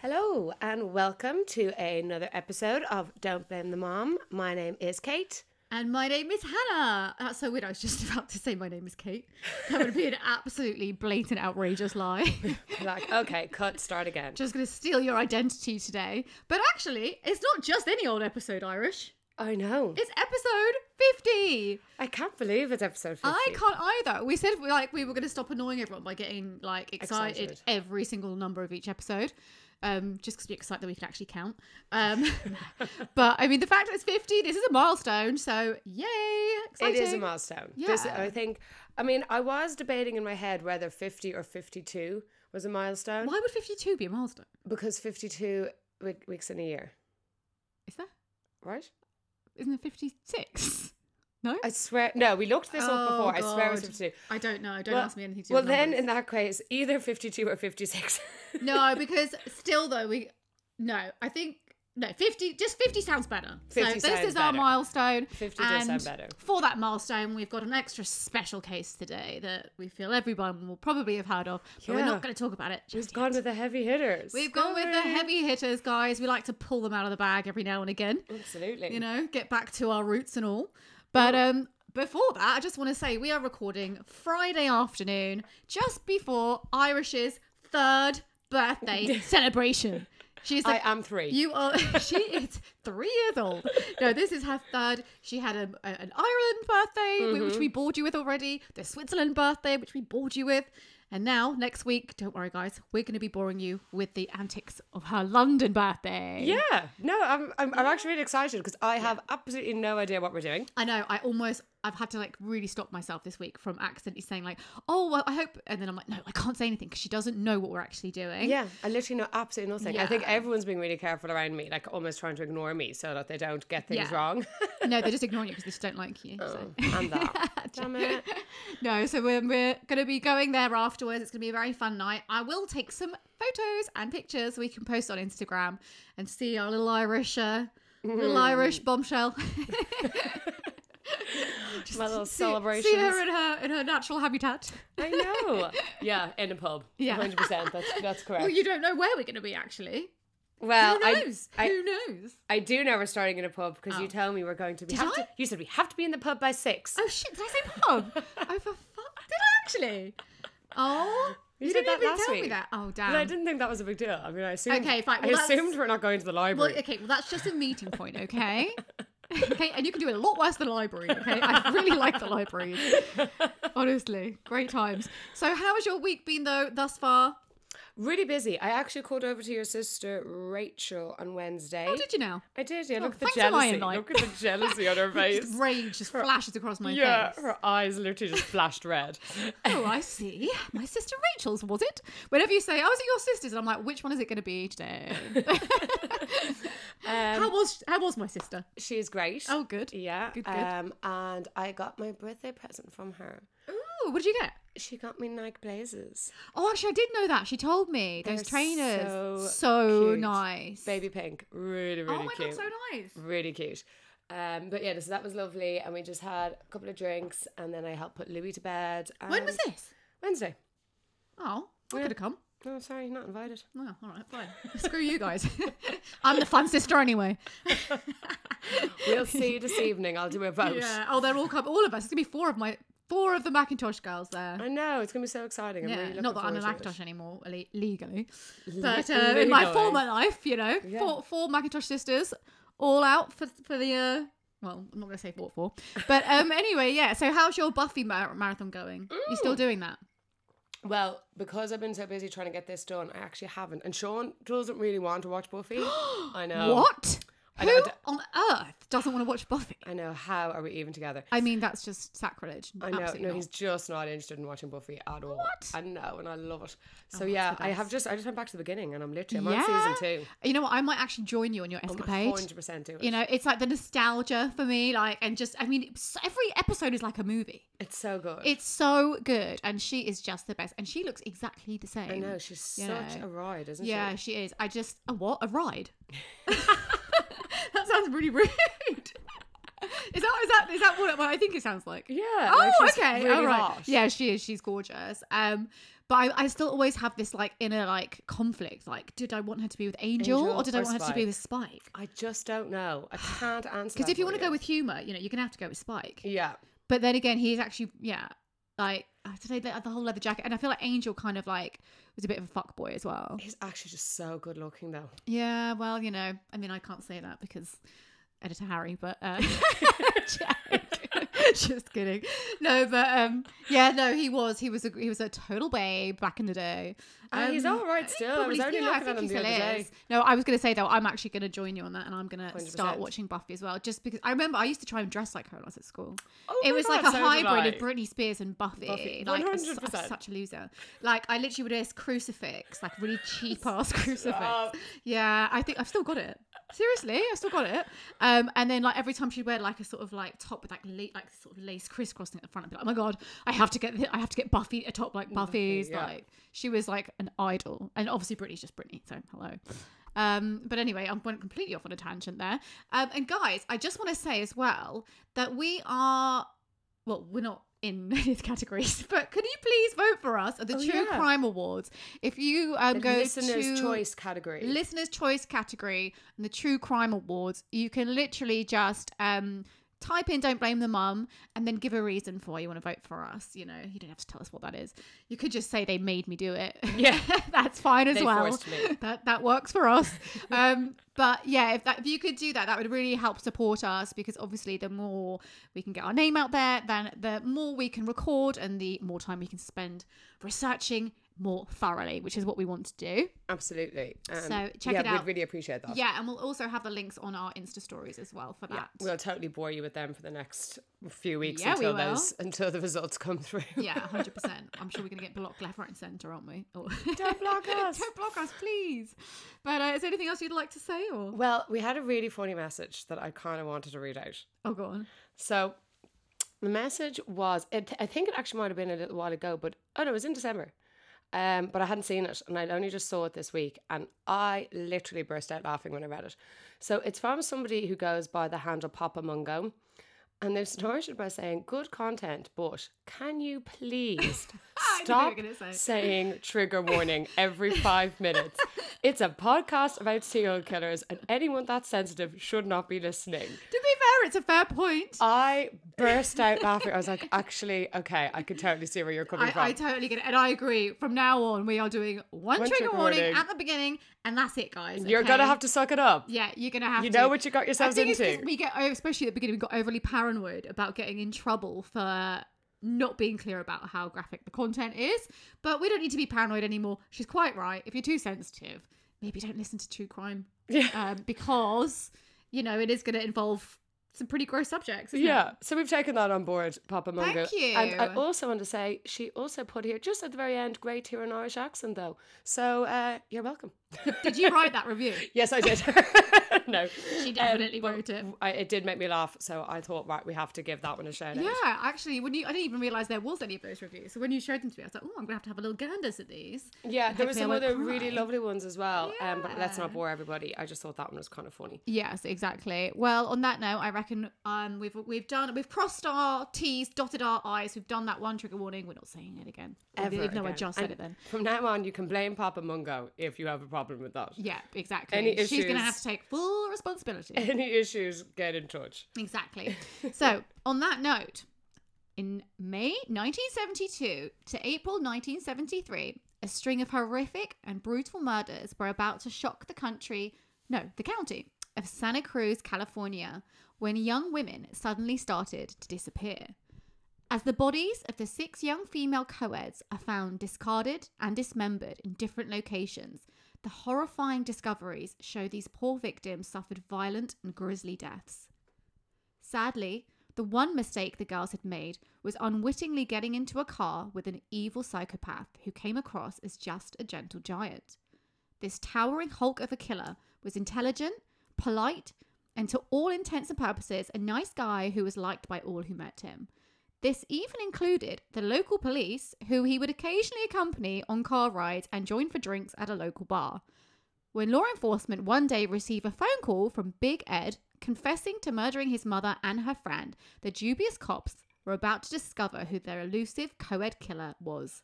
Hello, and welcome to another episode of Don't Blame the Mom. My name is Kate. And my name is Hannah. That's so weird. I was just about to say my name is Kate. That would be an absolutely blatant, outrageous lie. Like, okay, cut, start again. just going to steal your identity today. But actually, it's not just any old episode, Irish. I know. It's episode 50. I can't believe it's episode 50. I can't either. We said like we were going to stop annoying everyone by getting like excited, Excited. every single number of each episode. Um, just because we're excited that we can actually count. Um, but I mean, the fact that it's 50, this is a milestone. So, yay! It Exciting. is a milestone. This, Yeah. I think, I mean, I was debating in my head whether 50 or 52 was a milestone Why would 52 be a milestone? because 52 we- weeks in a year, Is there? right? Isn't it 56? No? I swear, no, we looked this up Oh, before. I swear it was 52. I don't know. Don't Well- ask me anything to Well, then numbers. in that case, either 52 or 56. No, because still though we no, I think no, 50 just 50 sounds better. 50 so this is our milestone. 50 does sound better. For that milestone, we've got an extra special case today that we feel everyone will probably have heard of, but we're not going to talk about it. We've Just gone with the heavy hitters. We've gone with the heavy hitters, guys. We like to pull them out of the bag every now and again. Absolutely. you know, get back to our roots and all. But um before that, I just want to say we are recording Friday afternoon, just before Irish's third birthday celebration. She's like, I am three. you are. She is three years old. No, this is her third. She had a, a- an Ireland birthday, which we bored you with already. The Switzerland birthday, which we bored you with. And now, next week, don't worry, guys, we're going to be boring you with the antics of her London birthday. yeah. No, I'm, I'm, I'm actually really excited because I have absolutely no idea what we're doing. I know. I almost. I've had to like really stop myself this week from accidentally saying like, "Oh, well, I hope," and then I'm like, "No, I can't say anything because she doesn't know what we're actually doing." Yeah, I literally know absolutely nothing. I think Yeah. everyone's being really careful around me, like almost trying to ignore me so that they don't get things Yeah. wrong. No, they're just ignoring you because they just don't like you. so. and that. Damn it. no, so we're, we're going to be going there afterwards. It's going to be a very fun night. I will take some photos and pictures we can post on Instagram and see our little Irish, uh, little Irish bombshell. My little see, celebrations. see her in her in her natural habitat. I know. Yeah, in a pub. Yeah. 100%. That's, that's correct. Well, you don't know where we're going to be actually. Well, Who I, knows? I, Who knows? I do know we're starting in a pub because you Oh. tell me we're going to be. Did I? To, you said we have to be in the pub by six. Oh shit! Did I say pub? oh for fuck! Did I actually? Oh, You you, didn't that even tell me that. Oh damn! But. I didn't think that was a big deal. I mean, I assumed. Okay, fine. I Well, that's- assumed we're not going to the Well, library. okay, well that's just a meeting point, okay? Okay, and you can do it a lot worse than a library. Okay, I really like the library. Honestly, great times. So, how has your week been though thus far? Really busy. I actually called over to your sister Rachel on Wednesday. How did you now? I did, yeah. Oh, Look at the thanks for my jealousy. Look at the jealousy on her face. Just rage just flashes across my yeah, face. her eyes literally just flashed red. Oh, I see. My sister Rachel's, was it? Whenever you say, oh, I was at your sister's?" and I'm like, "Which one is it going to be today?" how Um, was how was my sister? she's great. Oh, good. Yeah. Good, good. Um, and I got my birthday present from her. Ooh, what did you get? She got me Nike Blazers. Oh, actually, I did know that. She told me those They're trainers. so So, cute. nice. Baby pink. Really, really oh my cute. god, so nice. Really cute. Um, but yeah, so that was lovely. And we just had a couple of drinks and then I helped put Louis to bed. When was this? Wednesday. Oh, I Yeah. could have come. No, sorry, not invited. Oh, all right, fine. Screw you guys. I'm the fun sister anyway. We'll see this evening. I'll do a vote. Yeah. Oh, they're all come. All of us. It's gonna be four of my four of the Macintosh girls there. I know, it's going to be so exciting. I'm yeah. really Not that I'm a. Macintosh anymore le- legally, but uh, in my former life, you know, Yeah. four four Macintosh sisters, all out for for the. Uh, well, I'm not gonna say what for, but um. Anyway, yeah. So, how's your Buffy mar- marathon going? You still doing that? Well, because I've been so busy trying to get this done, I actually haven't. And Sean doesn't really want to watch Buffy. I know. What? I Who know, on earth doesn't want to watch Buffy? I know. How are we even together? I mean, that's just sacrilege. I know. Absolutely no, not. he's just not interested in watching Buffy at all. What? I know, and I love it. Oh, so that's yeah, I have just I just went back to the beginning, and I'm literally I'm yeah. on season two. You know what? I might actually join you on your oh, escapade. 100 percent do it. You know, it's like the nostalgia for me, like, and just, I mean, every episode is like a movie. it's so good. It's so good, and she is just the best, and she looks exactly the same. I know she's such know. a ride, isn't Yeah, she? Yeah, she is. I just a what? A ride. sounds really rude. is that is that is that what, what I think it sounds like? Yeah. Oh, like, okay. Really All right. hot. Yeah, she is. She's gorgeous. Um, but I, I still always have this like inner like conflict. Like, did I want her to be with Angel, Angel or did I or want her to be with Spike? I just don't know. I can't answer. Because if you want to go with humor, you know, you're gonna have to go with Spike. yeah, But then again, he's actually yeah, like I say the, the whole leather jacket, and I feel like Angel kind of like was a bit of a fuck boy as well. he's actually just so good looking though. Yeah, well, you know, I mean, I can't say that because editor Harry, but uh, just kidding. No, but um, yeah, no, he was. He was a he was a total babe back in the day. Ah, he's Um, all right still. I was only yeah, looking at him the other day. No, I was going to say though, I'm actually going to join you on that, and I'm going to 100%. start watching Buffy as well, just because I remember I used to try and dress like her when I was at school. Oh it was God, like a so hybrid of Britney Spears and Buffy. Buffy, Like, I'm, I'm such a loser. Like I literally would wear this crucifix, like really cheap ass crucifix. Yeah, I think I've still got it. Seriously, I've still got it. Um, and then like every time she'd wear like a sort of like top with like la- like sort of lace crisscrossing at the front, I'd be like, oh my god, I have to get I have to get Buffy a top like Buffy's. yeah. Like she was like an idol, and obviously Britney's just Britney. So hello. Um, but anyway, I went completely off on a tangent there. Um, and guys, I just want to say as well that we are well, we're not in any of the categories, but can you please vote for us at the Oh, True yeah. Crime Awards? If you um, The go listener's to choice category. listener's choice category and the True Crime Awards, you can literally just um, type in "Don't blame the mum" and then give a reason for why you want to vote for us. You know, you don't have to tell us what that is. You could just say they made me do it. Yeah. that's fine as They well. That that works for us. um, but yeah, if that if you could do that, that would really help support us because obviously the more we can get our name out there, then the more we can record and the more time we can spend researching more thoroughly, which is what we want to do. Absolutely. Um, So, check yeah, it out. We'd really appreciate that. Yeah, and we'll also have the links on our Insta stories as well for Yeah, that. we'll totally bore you with them for the next few weeks Yeah, until will. those until the results come through. Yeah, hundred percent. I'm sure we're gonna get blocked left, right, and centre, aren't we? Or- Don't block us. Don't block us, please. But uh, is there anything else you'd like to say, or Well, we had a really funny message that I kind of wanted to read out. oh, go on. So the message was, it, I think it actually might have been a little while ago, but oh no, it was in December. Um, but I hadn't seen it and I only just saw it this week and I literally burst out laughing when I read it. So it's from somebody who goes by the handle Papa Mungo. And they've started by saying, good content, but can you please I knew you were stop say. saying trigger warning every five minutes? It's a podcast about serial killers, and anyone that's sensitive should not be listening. To be fair, it's a fair point. I burst out laughing. I was like, actually, okay, I can totally see where you're coming I, from. I totally get it, and I agree. From now on, we are doing one, One trigger, trigger warning, warning. at the beginning, and that's it, guys. you're okay? gonna have to suck it up. Yeah, you're gonna have to. You to. know what you got yourselves think it's 'cause into. we get, especially at the beginning, we got overly paranoid about getting in trouble for not being clear about how graphic the content is. But we don't need to be paranoid anymore. She's quite right. If you're too sensitive, maybe don't listen to true crime Yeah. um, because you know it is going to involve some pretty gross subjects. isn't it? Yeah, so we've taken that on board, Papa Mungo. Thank you. And I also want to say she also put here just at the very end, great here an Irish accent though. So uh, you're welcome. Did you write that review? yes, I did. no, She definitely but wrote it. I, it did make me laugh, so I thought, right, we have to give that one a shout out. Yeah, actually, when you, I didn't even realize there was any of those reviews. So when you showed them to me, I was like, oh, I'm gonna have to have a little ganders at these. Yeah, there were some other really lovely ones as well. Um, but let's not bore everybody. I just thought that one was kind of funny. Yes, exactly. Well, on that note, I reckon um we've we've done we've crossed our T's, dotted our I's, we've done that one trigger warning. We're not saying it again. Ever even though I just said And it then. From now on, you can blame Papa Mungo if you have a problem with that. Yeah, exactly. Any She's gonna have to take full responsibility. Any issues, get in touch. exactly. So on that note, in May 1972 to April 1973, a string of horrific and brutal murders were about to shock the country, no, the county of Santa Cruz, California, when young women suddenly started to disappear. As the bodies of the six young female co-eds are found discarded and dismembered in different locations, the horrifying discoveries show these poor victims suffered violent and grisly deaths. Sadly, the one mistake the girls had made was unwittingly getting into a car with an evil psychopath who came across as just a gentle giant. This towering hulk of a killer was intelligent, polite, and to all intents and purposes, a nice guy who was liked by all who met him. This even included the local police, who he would occasionally accompany on car rides and join for drinks at a local bar. when law enforcement one day received a phone call from Big Ed confessing to murdering his mother and her friend, the dubious cops were about to discover who their elusive co ed killer was.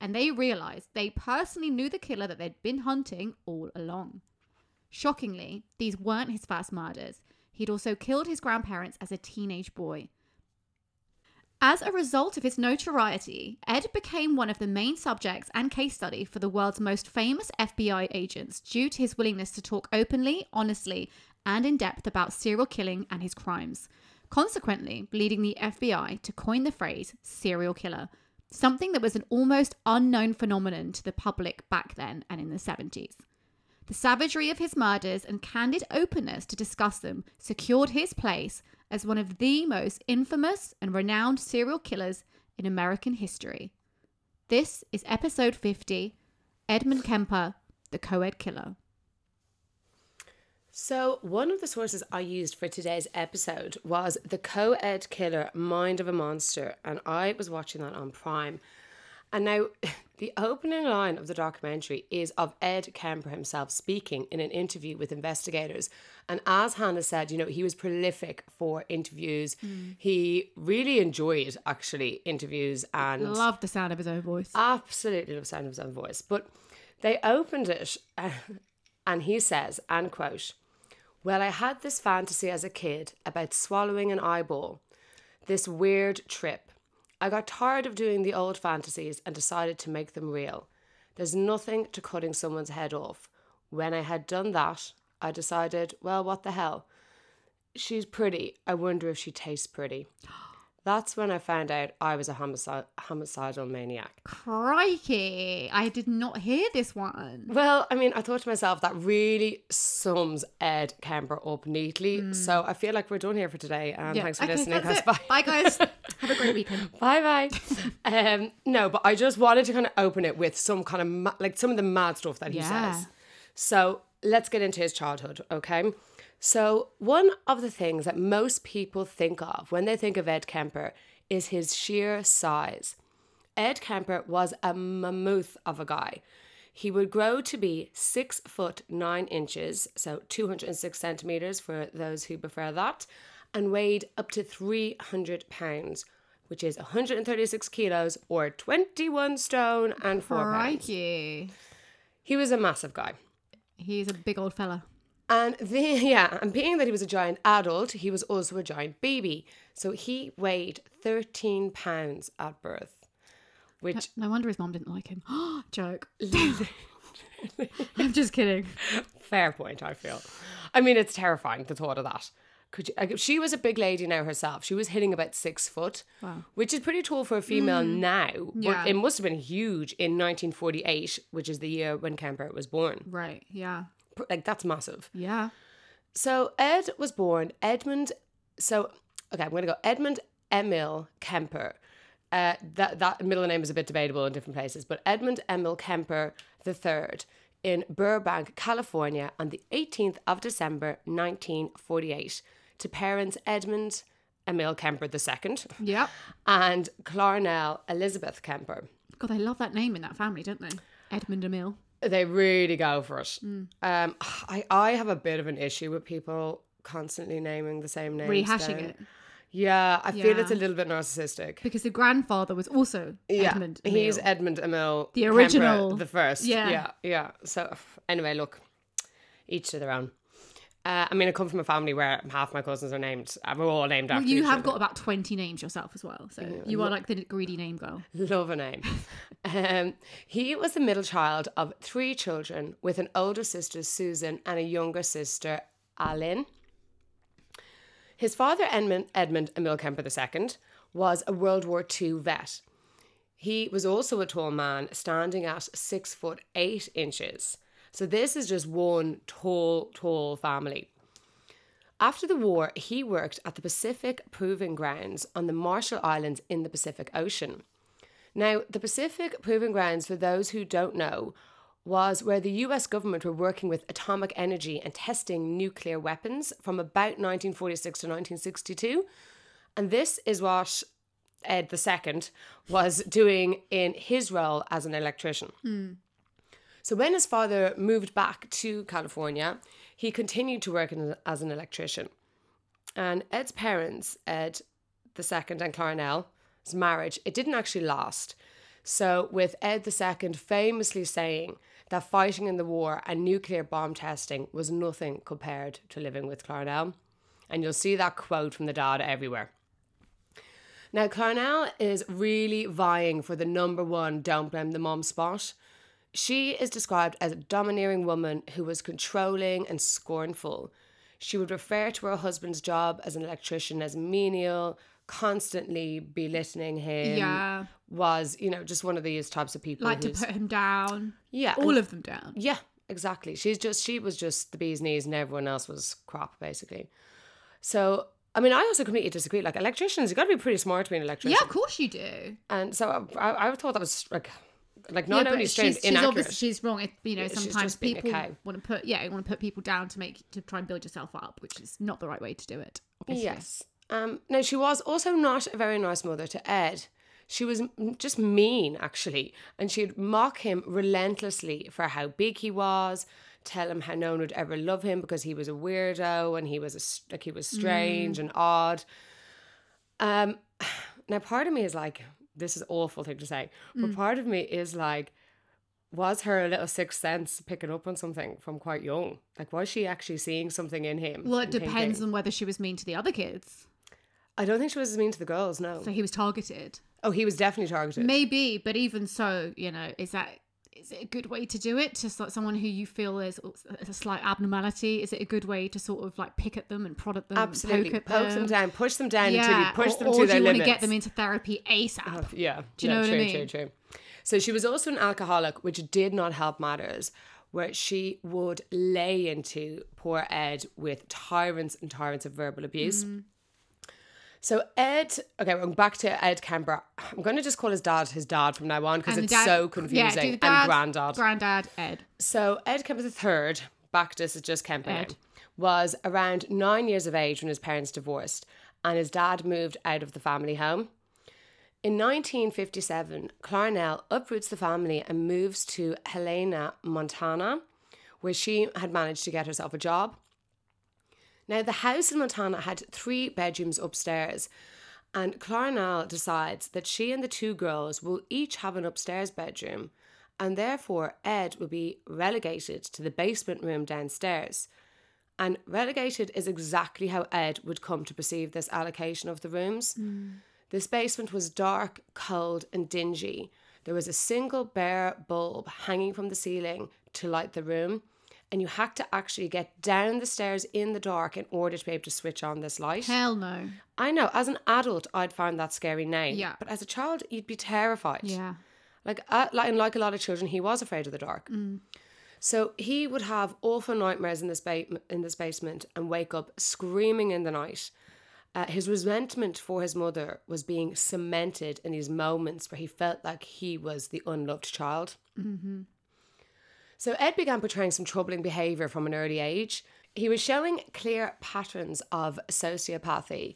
And they realized they personally knew the killer that they'd been hunting all along. Shockingly, these weren't his first murders. He'd also killed his grandparents as a teenage boy. As a result of his notoriety, Ed became one of the main subjects and case study for the world's most famous FBI agents due to his willingness to talk openly, honestly, and in depth about serial killing and his crimes, consequently, leading the FBI to coin the phrase serial killer, something that was an almost unknown phenomenon to the public back then and in the 70s. The savagery of his murders and candid openness to discuss them secured his place as one of the most infamous and renowned serial killers in American history. This is episode 50 Edmund Kemper, the co ed killer. So, one of the sources I used for today's episode was the co ed killer Mind of a Monster, and I was watching that on Prime. And now, the opening line of the documentary is of Ed Kemper himself speaking in an interview with investigators. And as Hannah said, you know, he was prolific for interviews. He really enjoyed actually interviews and Loved the sound of his own voice. absolutely loved the sound of his own voice. But they opened it uh, and he says, and quote, Well, I had this fantasy as a kid about swallowing an eyeball, this weird trip. I got tired of doing the old fantasies and decided to make them real. There's nothing to cutting someone's head off. When I had done that, I decided, well, what the hell? She's pretty. I wonder if she tastes pretty. That's when I found out I was a homicidal maniac. Crikey! I did not hear this one. Well, I mean, I thought to myself that really sums Ed Kemper up neatly. So I feel like we're done here for today. And Yeah. thanks for Okay, listening. guys. Bye. Bye, guys. Have a great weekend. Bye bye. um, no, but I just wanted to kind of open it with some kind of ma- like some of the mad stuff that he Yeah. says. So let's get into his childhood, okay? So one of the things that most people think of when they think of Ed Kemper is his sheer size. Ed Kemper was a mammoth of a guy. He would grow to be six foot nine inches, so 206 centimeters for those who prefer that, and weighed up to 300 pounds, which is 136 kilos or 21 stone and four pounds. Crikey. He was a massive guy. He's a big old fella. And the, yeah, and being that he was a giant adult, he was also a giant baby. So he weighed 13 pounds at birth, which No wonder his mom didn't like him. Joke. I'm just kidding. fair point, I feel. I mean, it's terrifying the thought of that. Could you, like, she was a big lady now herself. She was hitting about six foot, Wow. which is pretty tall for a female now. Yeah. But it must have been huge in 1948, which is the year when Kemper was born. Right. Yeah. Like, that's massive. Yeah. So Ed was born Edmund. So okay, I'm going to go Edmund Emil Kemper. Uh, that that middle name is a bit debatable in different places, but Edmund Emil Kemper the third in Burbank, California, on the 18th of December 1948, to parents Edmund Emil Kemper II Yep. and Clarnell Elizabeth Kemper. God, they love that name in that family, don't they? Edmund Emil. They really go for it. Um, I I have a bit of an issue with people constantly naming the same name, Rehashing it. Yeah, I feel it's a little bit narcissistic. Because the grandfather was also Yeah, Edmund he's Emil. Edmund Emil, The Kemper original. the first. Yeah. yeah, yeah. So anyway, look, each to their own. Uh, I mean, I come from a family where half my cousins are named. uh, We're all named Well, after. you each have other. got about 20 names yourself as well. So you are like the greedy name girl. Love a name. um, he was the middle child of three children with an older sister, Susan, and a younger sister, Aline. His father, Edmund, Edmund Emil Kemper II, was a World War II vet. He was also a tall man, standing at six foot eight inches. So this is just one tall, tall family. After the war, he worked at the Pacific Proving Grounds on the Marshall Islands in the Pacific Ocean. Now, the Pacific Proving Grounds, for those who don't know, was where the US government were working with atomic energy and testing nuclear weapons from about 1946 to 1962. And this is what Ed II was doing in his role as an electrician. Hmm. So when his father moved back to California, he continued to work in, as an electrician. And Ed's parents, Ed the second and Clarnell's marriage, it didn't actually last. So with Ed the second famously saying that fighting in the war and nuclear bomb testing was nothing compared to living with Clarnell. And you'll see that quote from the dad everywhere. Now, Clarnell is really vying for the number one don't blame the mom spot. She is described as a domineering woman who was controlling and scornful. She would refer to her husband's job as an electrician as menial, constantly belittling him. Yeah. Was, you know, just one of these types of people. Like to put him down. yeah. All and- of them down. yeah, exactly. She's just she was just the bee's knees and everyone else was crap, basically. So I mean, I also completely disagree. Like electricians, you got to be pretty smart to be an electrician. Yeah, of course you do. And so I, I thought that was like, like not yeah, only strange, she's, she's inaccurate. obviously she's wrong. It, you know, Yeah, sometimes just being a people want to put yeah, want to put people down to make to try and build yourself up, which is not the right way to do it. Obviously. Yes. Um, no, she was also not a very nice mother to Ed. She was just mean, actually, and she'd mock him relentlessly for how big he was, tell him how no one would ever love him because he was a weirdo and he was a, like he was strange and odd. Um, now part of me is like, this is awful thing to say, but mm. part of me is like, was her little sixth sense picking up on something from quite young? Like, was she actually seeing something in him? Well, it depends thinking- on whether she was mean to the other kids. I don't think she was as mean to the girls. No. So he was targeted. Oh, he was definitely targeted. Maybe, but even so, you know, is that is it a good way to do it? To like someone who you feel is a slight abnormality, is it a good way to sort of like pick at them and prod at them, and Absolutely. poke, Poke, at them down, push them down until you Yeah, push or, them or to do their you want limits. to get them into therapy ASAP? yeah. Do you yeah, know what I true, mean? True, true. So she was also an alcoholic, which did not help matters, where she would lay into poor Ed with tyrants and tyrants of verbal abuse. Mm. So Ed, okay, we're back to Ed Kemper. I'm going to just call his dad his dad from now on because it's dad- so yeah, confusing. do the dad, and granddad. granddad, Ed. So Ed Kemper III, Bactus is just Kemper, now, Ed. was around nine years of age when his parents divorced, and his dad moved out of the family home. In 1957, Clarnell uproots the family and moves to Helena, Montana, where she had managed to get herself a job. Now, the house in Montana had three bedrooms upstairs, and Clarnell decides that she and the two girls will each have an upstairs bedroom, and therefore Ed will be relegated to the basement room downstairs. And relegated is exactly how Ed would come to perceive this allocation of the rooms. Mm. This basement was dark, cold, and dingy. There was a single bare bulb hanging from the ceiling to light the room, and you had to actually get down the stairs in the dark in order to be able to switch on this light. Hell no. I know, as an adult, I'd find that scary now. Yeah. But as a child, you'd be terrified. Yeah. Like, uh, like, and like a lot of children, he was afraid of the dark. Mm. So he would have awful nightmares in this ba- in this basement and wake up screaming in the night. Uh, his resentment for his mother was being cemented in these moments where he felt like he was the unloved child. Mm-hmm. So Ed began portraying some troubling behavior from an early age. He was showing clear patterns of sociopathy.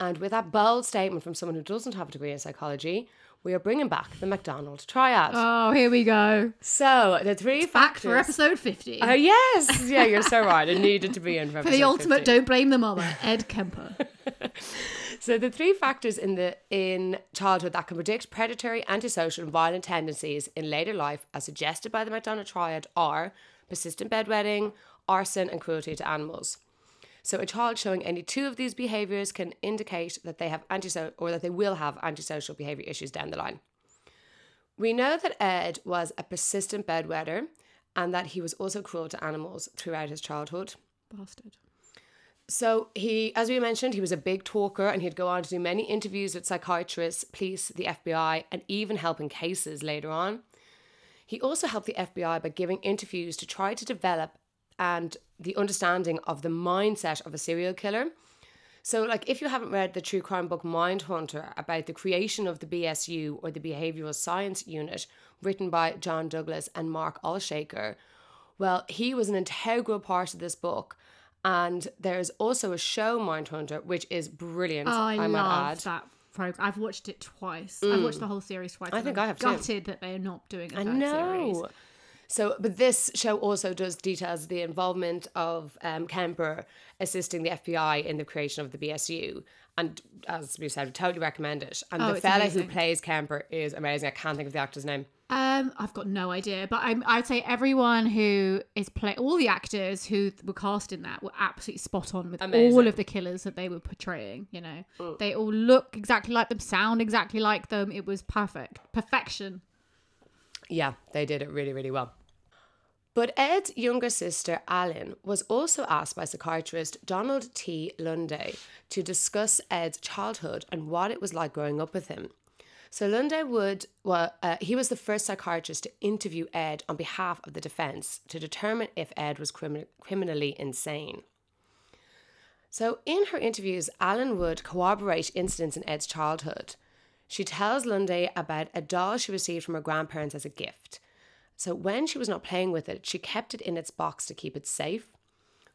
And with that bold statement from someone who doesn't have a degree in psychology, we are bringing back the McDonald triad. Oh, here we go. so the three Back factors. for episode 50. Oh yes, yeah, you're so right. It needed to be in for, for the ultimate 50. don't blame the mama, Ed Kemper. So the three factors in the in childhood that can predict predatory, antisocial, and violent tendencies in later life, as suggested by the McDonald triad, are persistent bedwetting, arson, and cruelty to animals. So a child showing any two of these behaviors can indicate that they have antisocial or that they will have antisocial behavior issues down the line. We know that Ed was a persistent bedwetter and that he was also cruel to animals throughout his childhood. Bastard. So he, as we mentioned, he was a big talker and he'd go on to do many interviews with psychiatrists, police, the FBI, and even helping cases later on. He also helped the FBI by giving interviews to try to develop and the understanding of the mindset of a serial killer. So, like, if you haven't read the true crime book Mindhunter about the creation of the BSU or the Behavioral Science Unit, written by John Douglas and Mark Olshaker, well, he was an integral part of this book. And there's also a show, Mindhunter, which is brilliant. Oh, I, I, love add. Mm. that program. I've watched it twice. I've watched the whole series twice. I think I'm I have too. gutted that they're not doing a I know. series. So, but this show also does details the involvement of um, Kemper assisting the FBI in the creation of the BSU. And as we said, we totally recommend it. And Oh, the fella amazing. who plays Kemper is amazing. I can't think of the actor's name. Um, I've got no idea, but I'm, I'd say everyone who is play all the actors who were cast in that were absolutely spot on with Amazing. all of the killers that they were portraying. You know, they all look exactly like them, sound exactly like them. It was perfect, perfection. Yeah, they did it really, really well. But Ed's younger sister, Allyn, was also asked by psychiatrist Donald T. Lunde to discuss Ed's childhood and what it was like growing up with him. So Lunde would, well, uh, he was the first psychiatrist to interview Ed on behalf of the defense to determine if Ed was crimin- criminally insane. So in her interviews, Allyn would corroborate incidents in Ed's childhood. She tells Lunde about a doll she received from her grandparents as a gift. So when she was not playing with it, she kept it in its box to keep it safe.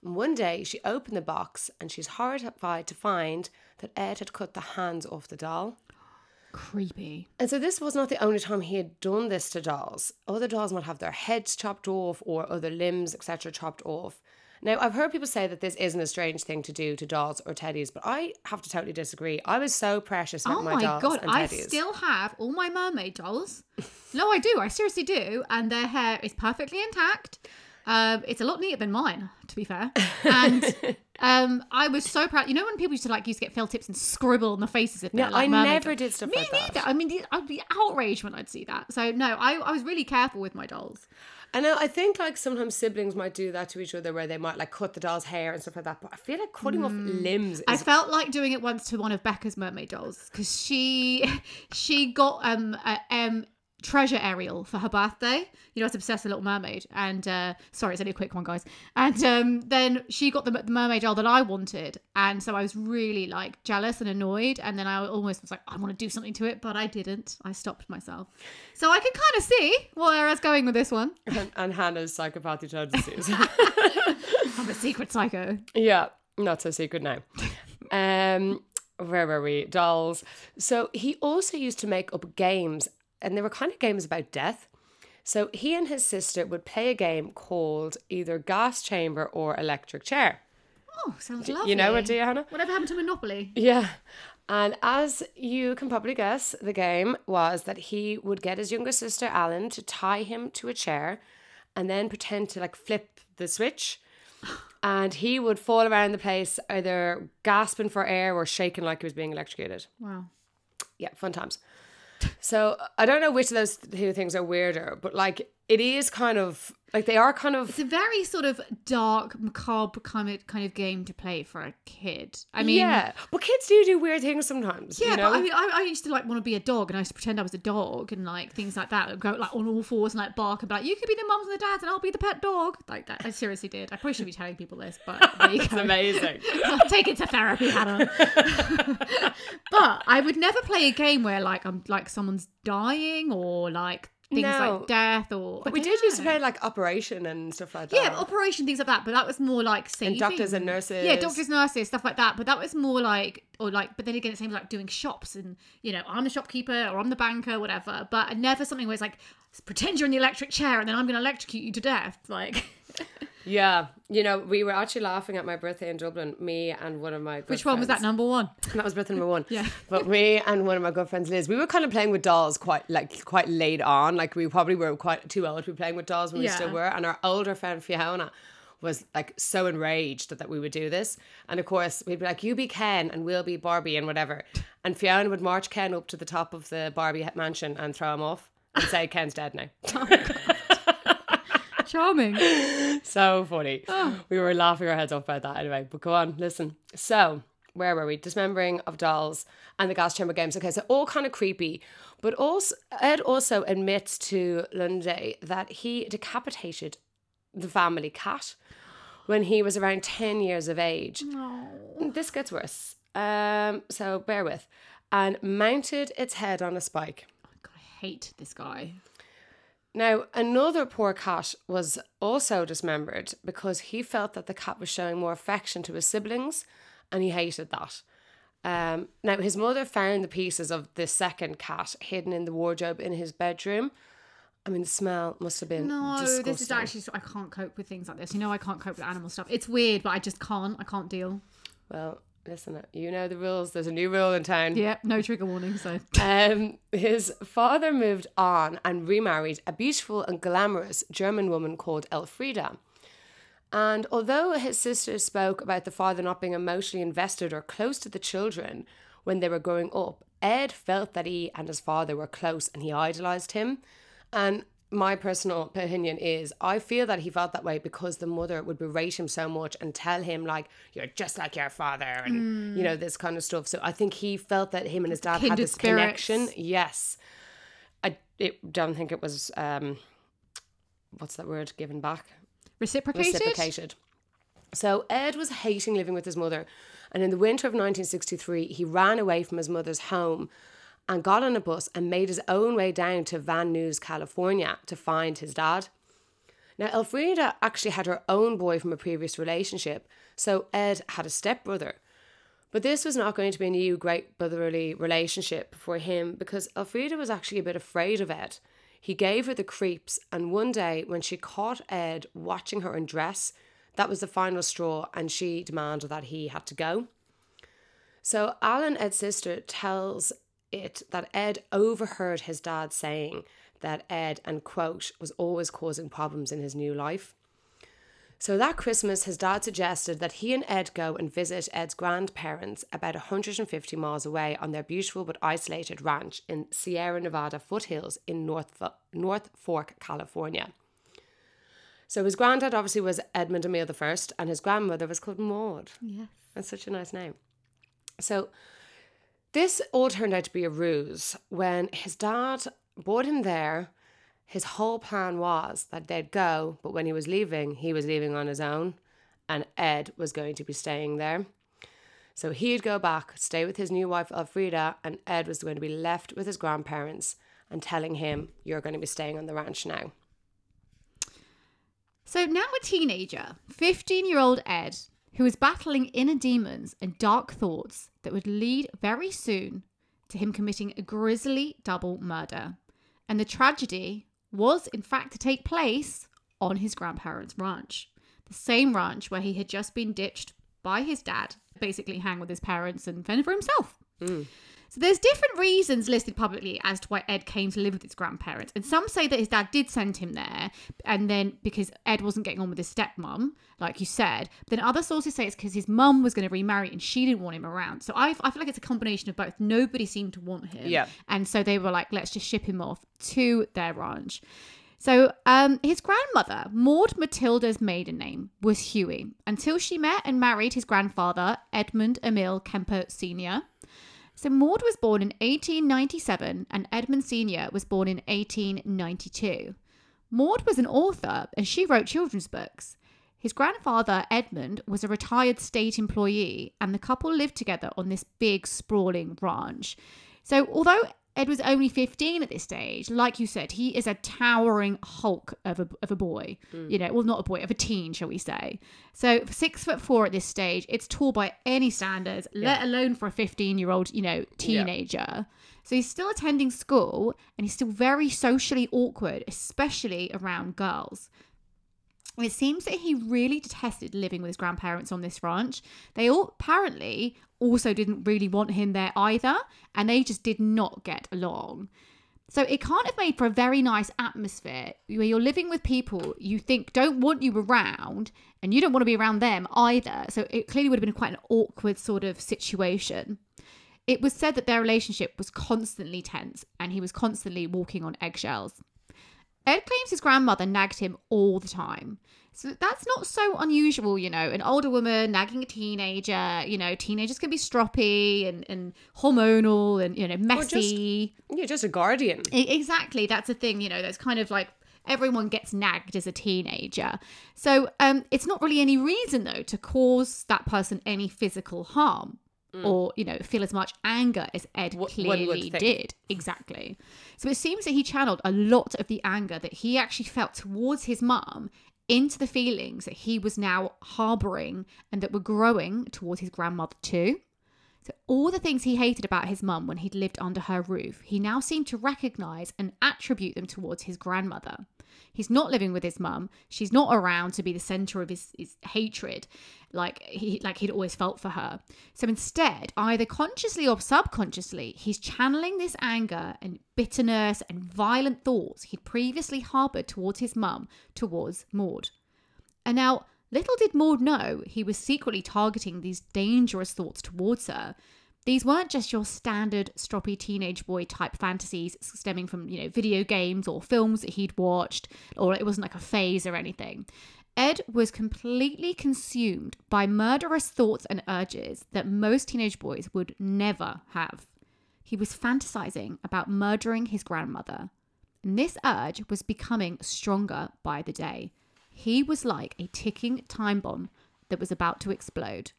One day she opened the box and she's horrified to find that Ed had cut the hands off the doll. Creepy. And so this was not the only time he had done this to dolls. Other dolls might have their heads chopped off or other limbs, etc., chopped off. Now, I've heard people say that this isn't a strange thing to do to dolls or teddies, but I have to totally disagree. I was so precious with Oh my, my dolls god, and teddies. Oh my god, I still have all my mermaid dolls. no, I do. I seriously do, and their hair is perfectly intact. Um, it's a lot neater than mine, to be fair. And um, I was so proud. You know when people used to like used to get felt tips and scribble on the faces of their like, I mermaid never dolls? did stuff Me like that. neither. I mean, I'd be outraged when I'd see that. So no, I, I was really careful with my dolls. I know. I think like sometimes siblings might do that to each other, where they might like cut the doll's hair and stuff like that. But I feel like cutting off limbs I is felt like doing it once to one of Becca's mermaid dolls because she she got um a, um treasure Ariel for her birthday. You know, I was obsessed with a Little Mermaid, and uh, sorry, it's only a quick one, guys. And um, then she got the, the mermaid doll that I wanted, and so I was really like jealous and annoyed. And then I almost was like, I want to do something to it, but I didn't. I stopped myself. So I can kind of see where I was going with this one. and, and Hannah's psychopathy tendencies. I'm a secret psycho. Yeah, not so secret now. Um, where were we? Dolls. So he also used to make up games, and they were kind of games about death. So he and his sister would play a game called either gas chamber or electric chair. Oh, sounds lovely. You know what, do you, Hannah? Whatever happened to Monopoly? Yeah. And as you can probably guess, the game was that he would get his younger sister Allyn to tie him to a chair and then pretend to like flip the switch. And he would fall around the place either gasping for air or shaking like he was being electrocuted. Wow. Yeah, fun times. So I don't know which of those two things are weirder, but like it is kind of like they are kind of It's a very sort of dark, macabre kind of kind of game to play for a kid. I mean, yeah, but kids do do weird things sometimes. Yeah, you know? but I mean, I, I used to like want to be a dog, and I used to pretend I was a dog, and like things like that. I'd go like on all fours and like bark and be like, "You could be the mums and the dads, and I'll be the pet dog." Like that, I seriously did. I probably shouldn't be telling people this, but there you go. amazing. Take it to therapy, Hannah. but I would never play a game where like I'm like someone's dying or like things No. like death or. But we did used to play like Operation and stuff like that. Yeah, operation things like that, but that was more like saving. and doctors and nurses. Yeah, doctors, nurses, stuff like that. But that was more like, or like, but then again, it seems like doing shops and, you know, I'm the shopkeeper or I'm the banker, whatever. But never something where it's like, pretend you're in the electric chair and then I'm going to electrocute you to death. Like, Yeah, you know, we were actually laughing at my birthday in Dublin. Me and one of my good which one was that number one? That was birthday number one. Yeah. But me and one of my good friends, Liz, we were kind of playing with dolls quite like quite late on. Like we probably were quite too old to be playing with dolls when we still were. And our older friend Fiona was like so enraged that, that we would do this. And of course, we'd be like, "You be Ken, and we'll be Barbie, and whatever." And Fiona would march Ken up to the top of the Barbie mansion and throw him off and say, "Ken's dead now." Oh Charming. so funny. We were laughing our heads off about that anyway. But go on, listen. So, where were we? Dismembering of dolls and the gas chamber games. Okay, so all kind of creepy. But also, Ed also admits to Lunde that he decapitated the family cat when he was around 10 years of age. This gets worse. Um, so, bear with. And mounted its head on a spike. God, I hate this guy. Now, another poor cat was also dismembered because he felt that the cat was showing more affection to his siblings and he hated that. Um, now, his mother found the pieces of the second cat hidden in the wardrobe in his bedroom I mean, the smell must have been No, disgusting. this is actually. I can't cope with things like this. You know, I can't cope with animal stuff. It's weird, but I just can't. I can't deal. Well, listen, you know the rules. There's a new rule in town. Yeah, no trigger warning. So Um, his father moved on and remarried a beautiful and glamorous German woman called Elfrida. And although his sister spoke about the father not being emotionally invested or close to the children when they were growing up, Ed felt that he and his father were close and he idolized him. And my personal opinion is I feel that he felt that way because the mother would berate him so much and tell him like you're just like your father and you know this kind of stuff. So I think he felt that him and his dad had this spirits. connection. Yes. I it, don't think it was um what's that word given back? reciprocated. reciprocated. So Ed was hating living with his mother, and in the winter of 1963, he ran away from his mother's home and got on a bus and made his own way down to Van Nuys, California to find his dad. Now, Elfrida actually had her own boy from a previous relationship, so Ed had a stepbrother. But this was not going to be a new great brotherly relationship for him because Elfrida was actually a bit afraid of Ed. He gave her the creeps, and one day when she caught Ed watching her undress, that was the final straw, and she demanded that he had to go. So Allyn, Ed's sister, tells it that Ed overheard his dad saying that Ed, and quote, was always causing problems in his new life. So that Christmas, his dad suggested that he and Ed go and visit Ed's grandparents about 150 miles away on their beautiful but isolated ranch in Sierra Nevada foothills in North, North Fork, California. So his granddad obviously was Edmund Emil I, and his grandmother was called Maud. Yes. That's such a nice name. So this all turned out to be a ruse. When his dad brought him there, his whole plan was that they'd go, but when he was leaving, he was leaving on his own, and Ed was going to be staying there. So he'd go back, stay with his new wife Elfrida, and Ed was going to be left with his grandparents and telling him, You're going to be staying on the ranch now. So now a teenager, 15 year old Ed, who is battling inner demons and dark thoughts that would lead very soon to him committing a grisly double murder. And the tragedy was, in fact, to take place on his grandparents' ranch, the same ranch where he had just been ditched by his dad, basically hang with his parents and fend for himself. Mm. So there's different reasons listed publicly as to why Ed came to live with his grandparents. And some say that his dad did send him there and then because Ed wasn't getting on with his stepmom, like you said. Then other sources say it's because his mum was going to remarry and she didn't want him around. So I, I feel like it's a combination of both. Nobody seemed to want him. Yeah. And so they were like, let's just ship him off to their ranch. So um, his grandmother, Maud Matilda's maiden name, was Hughey until she met and married his grandfather, Edmund Emil Kemper Sr. So Maud was born in 1897 and Edmund Sr. was born in 1892. Maud was an author and she wrote children's books. His grandfather, Edmund, was a retired state employee and the couple lived together on this big, sprawling ranch. So, although Ed was only 15 at this stage, like you said, he is a towering hulk of a, of a boy. Hmm. You know, well, not a boy, of a teen, shall we say. So, six foot four at this stage, it's tall by any standards, let alone for a 15 year old, you know, teenager. So, he's still attending school and he's still very socially awkward, especially around girls. It seems that he really detested living with his grandparents on this ranch. They all apparently also didn't really want him there either, and they just did not get along. So it can't have made for a very nice atmosphere where you're living with people you think don't want you around and you don't want to be around them either. So it clearly would have been quite an awkward sort of situation. It was said that their relationship was constantly tense and he was constantly walking on eggshells. Ed claims his grandmother nagged him all the time. So that's not so unusual, you know, an older woman nagging a teenager, you know, teenagers can be stroppy and, and hormonal and, you know, messy. You're just a guardian. Exactly. That's a thing, you know, that's kind of like everyone gets nagged as a teenager. So um, it's not really any reason, though, to cause that person any physical harm. Or, you know, feel as much anger as Ed clearly did. Exactly. So it seems that he channeled a lot of the anger that he actually felt towards his mum into the feelings that he was now harboring and that were growing towards his grandmother too. So, all the things he hated about his mum when he'd lived under her roof, he now seemed to recognise and attribute them towards his grandmother. He's not living with his mum. She's not around to be the centre of his, his hatred, like he like he'd always felt for her. So instead, either consciously or subconsciously, he's channeling this anger and bitterness and violent thoughts he'd previously harboured towards his mum towards Maud. And now Little did Maud know he was secretly targeting these dangerous thoughts towards her. These weren't just your standard stroppy teenage boy type fantasies stemming from, you know, video games or films that he'd watched, or it wasn't like a phase or anything. Ed was completely consumed by murderous thoughts and urges that most teenage boys would never have. He was fantasizing about murdering his grandmother, and this urge was becoming stronger by the day. He was like a ticking time bomb that was about to explode.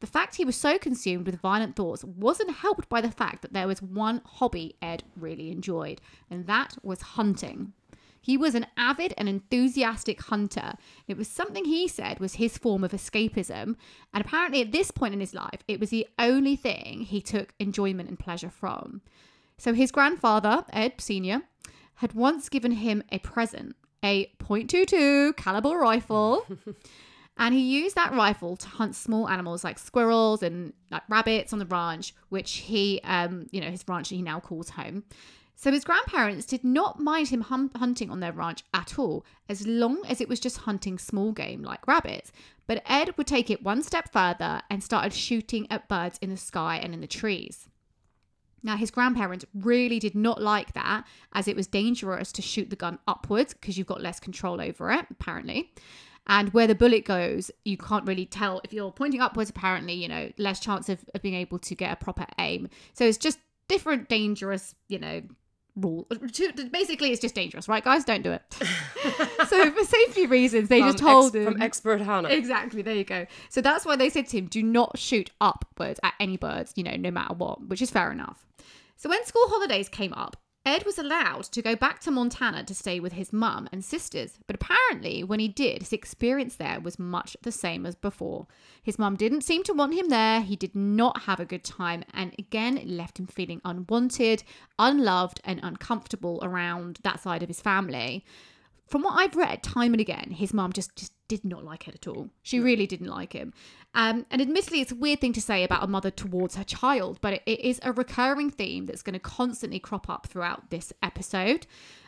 The fact he was so consumed with violent thoughts wasn't helped by the fact that there was one hobby Ed really enjoyed, and that was hunting. He was an avid and enthusiastic hunter. It was something he said was his form of escapism, and apparently at this point in his life, it was the only thing he took enjoyment and pleasure from. So his grandfather, Ed Sr., had once given him a present, a .22 caliber rifle. and he used that rifle to hunt small animals like squirrels and like rabbits on the ranch, which he, um, you know, his ranch he now calls home. So his grandparents did not mind him hum- hunting on their ranch at all, as long as it was just hunting small game like rabbits. But Ed would take it one step further and started shooting at birds in the sky and in the trees. Now, his grandparents really did not like that, as it was dangerous to shoot the gun upwards because you've got less control over it, apparently. And where the bullet goes, you can't really tell. If you're pointing upwards, apparently, you know, less chance of, of being able to get a proper aim. So it's just different dangerous, you know, rule. Basically, it's just dangerous, right, guys? Don't do it. so for safety reasons, they From just told ex- him from expert Hannah. Exactly, there you go. So that's why they said to him, do not shoot upwards at any birds, you know, no matter what, which is fair enough. So when school holidays came up, Ed was allowed to go back to Montana to stay with his mum and sisters, but apparently when he did, his experience there was much the same as before. His mum didn't seem to want him there, he did not have a good time, and again, it left him feeling unwanted, unloved, and uncomfortable around that side of his family. From what I've read time and again, his mum just, just did not like Ed at all. She really didn't like him. Um, and admittedly, it's a weird thing to say about a mother towards her child, but it, it is a recurring theme that's going to constantly crop up throughout this episode.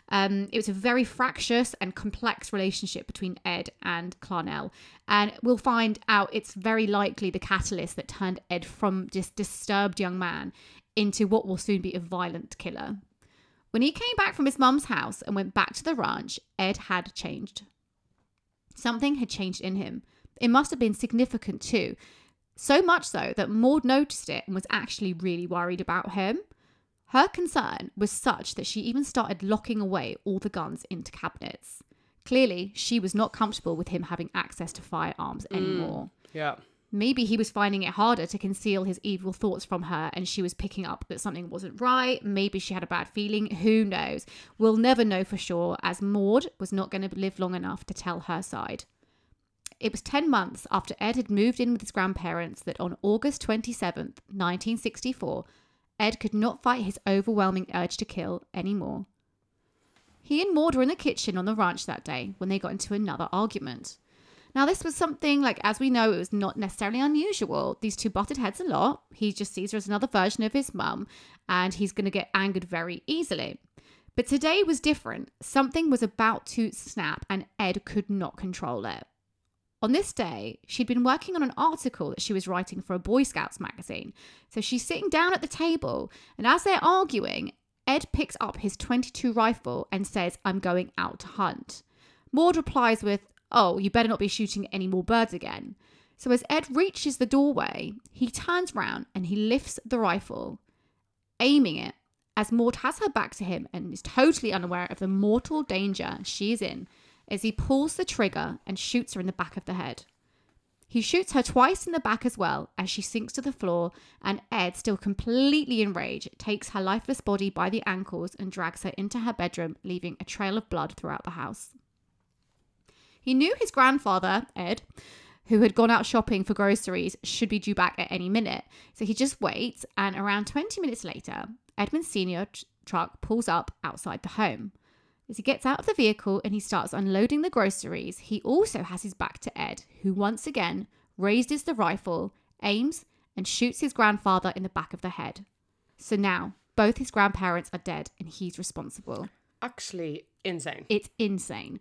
Um, it was a very fractious and complex relationship between Ed and Clarnell. And we'll find out it's very likely the catalyst that turned Ed from this disturbed young man into what will soon be a violent killer. When he came back from his mum's house and went back to the ranch, Ed had changed. Something had changed in him. It must have been significant too. So much so that Maud noticed it and was actually really worried about him. Her concern was such that she even started locking away all the guns into cabinets. Clearly, she was not comfortable with him having access to firearms mm. anymore. Yeah. Maybe he was finding it harder to conceal his evil thoughts from her and she was picking up that something wasn't right. Maybe she had a bad feeling. Who knows? We'll never know for sure, as Maud was not going to live long enough to tell her side. It was 10 months after Ed had moved in with his grandparents that on August 27th, 1964, Ed could not fight his overwhelming urge to kill anymore. He and Maud were in the kitchen on the ranch that day when they got into another argument. Now, this was something like, as we know, it was not necessarily unusual. These two butted heads a lot. He just sees her as another version of his mum, and he's going to get angered very easily. But today was different. Something was about to snap, and Ed could not control it. On this day, she'd been working on an article that she was writing for a Boy Scouts magazine. So she's sitting down at the table, and as they're arguing, Ed picks up his 22 rifle and says, I'm going out to hunt. Maud replies with, Oh, you better not be shooting any more birds again. So as Ed reaches the doorway, he turns round and he lifts the rifle, aiming it as Maud has her back to him and is totally unaware of the mortal danger she is in as he pulls the trigger and shoots her in the back of the head. He shoots her twice in the back as well as she sinks to the floor, and Ed, still completely enraged, takes her lifeless body by the ankles and drags her into her bedroom, leaving a trail of blood throughout the house. He knew his grandfather, Ed, who had gone out shopping for groceries, should be due back at any minute. So he just waits, and around 20 minutes later, Edmund's senior tr- truck pulls up outside the home. As he gets out of the vehicle and he starts unloading the groceries, he also has his back to Ed, who once again raises the rifle, aims, and shoots his grandfather in the back of the head. So now, both his grandparents are dead and he's responsible. Actually, insane. It's insane.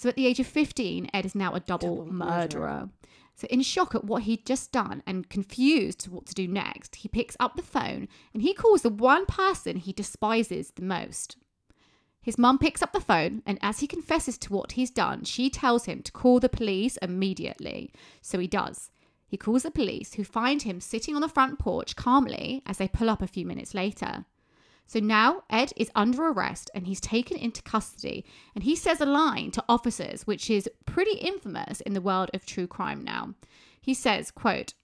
So at the age of 15, Ed is now a double, Double murderer. murderer. So in shock at what he'd just done and confused to what to do next, he picks up the phone and he calls the one person he despises the most. His mum picks up the phone and as he confesses to what he's done, she tells him to call the police immediately. So he does. He calls the police, who find him sitting on the front porch calmly as they pull up a few minutes later. So now Ed is under arrest and he's taken into custody and he says a line to officers which is pretty infamous in the world of true crime now. He says, quote,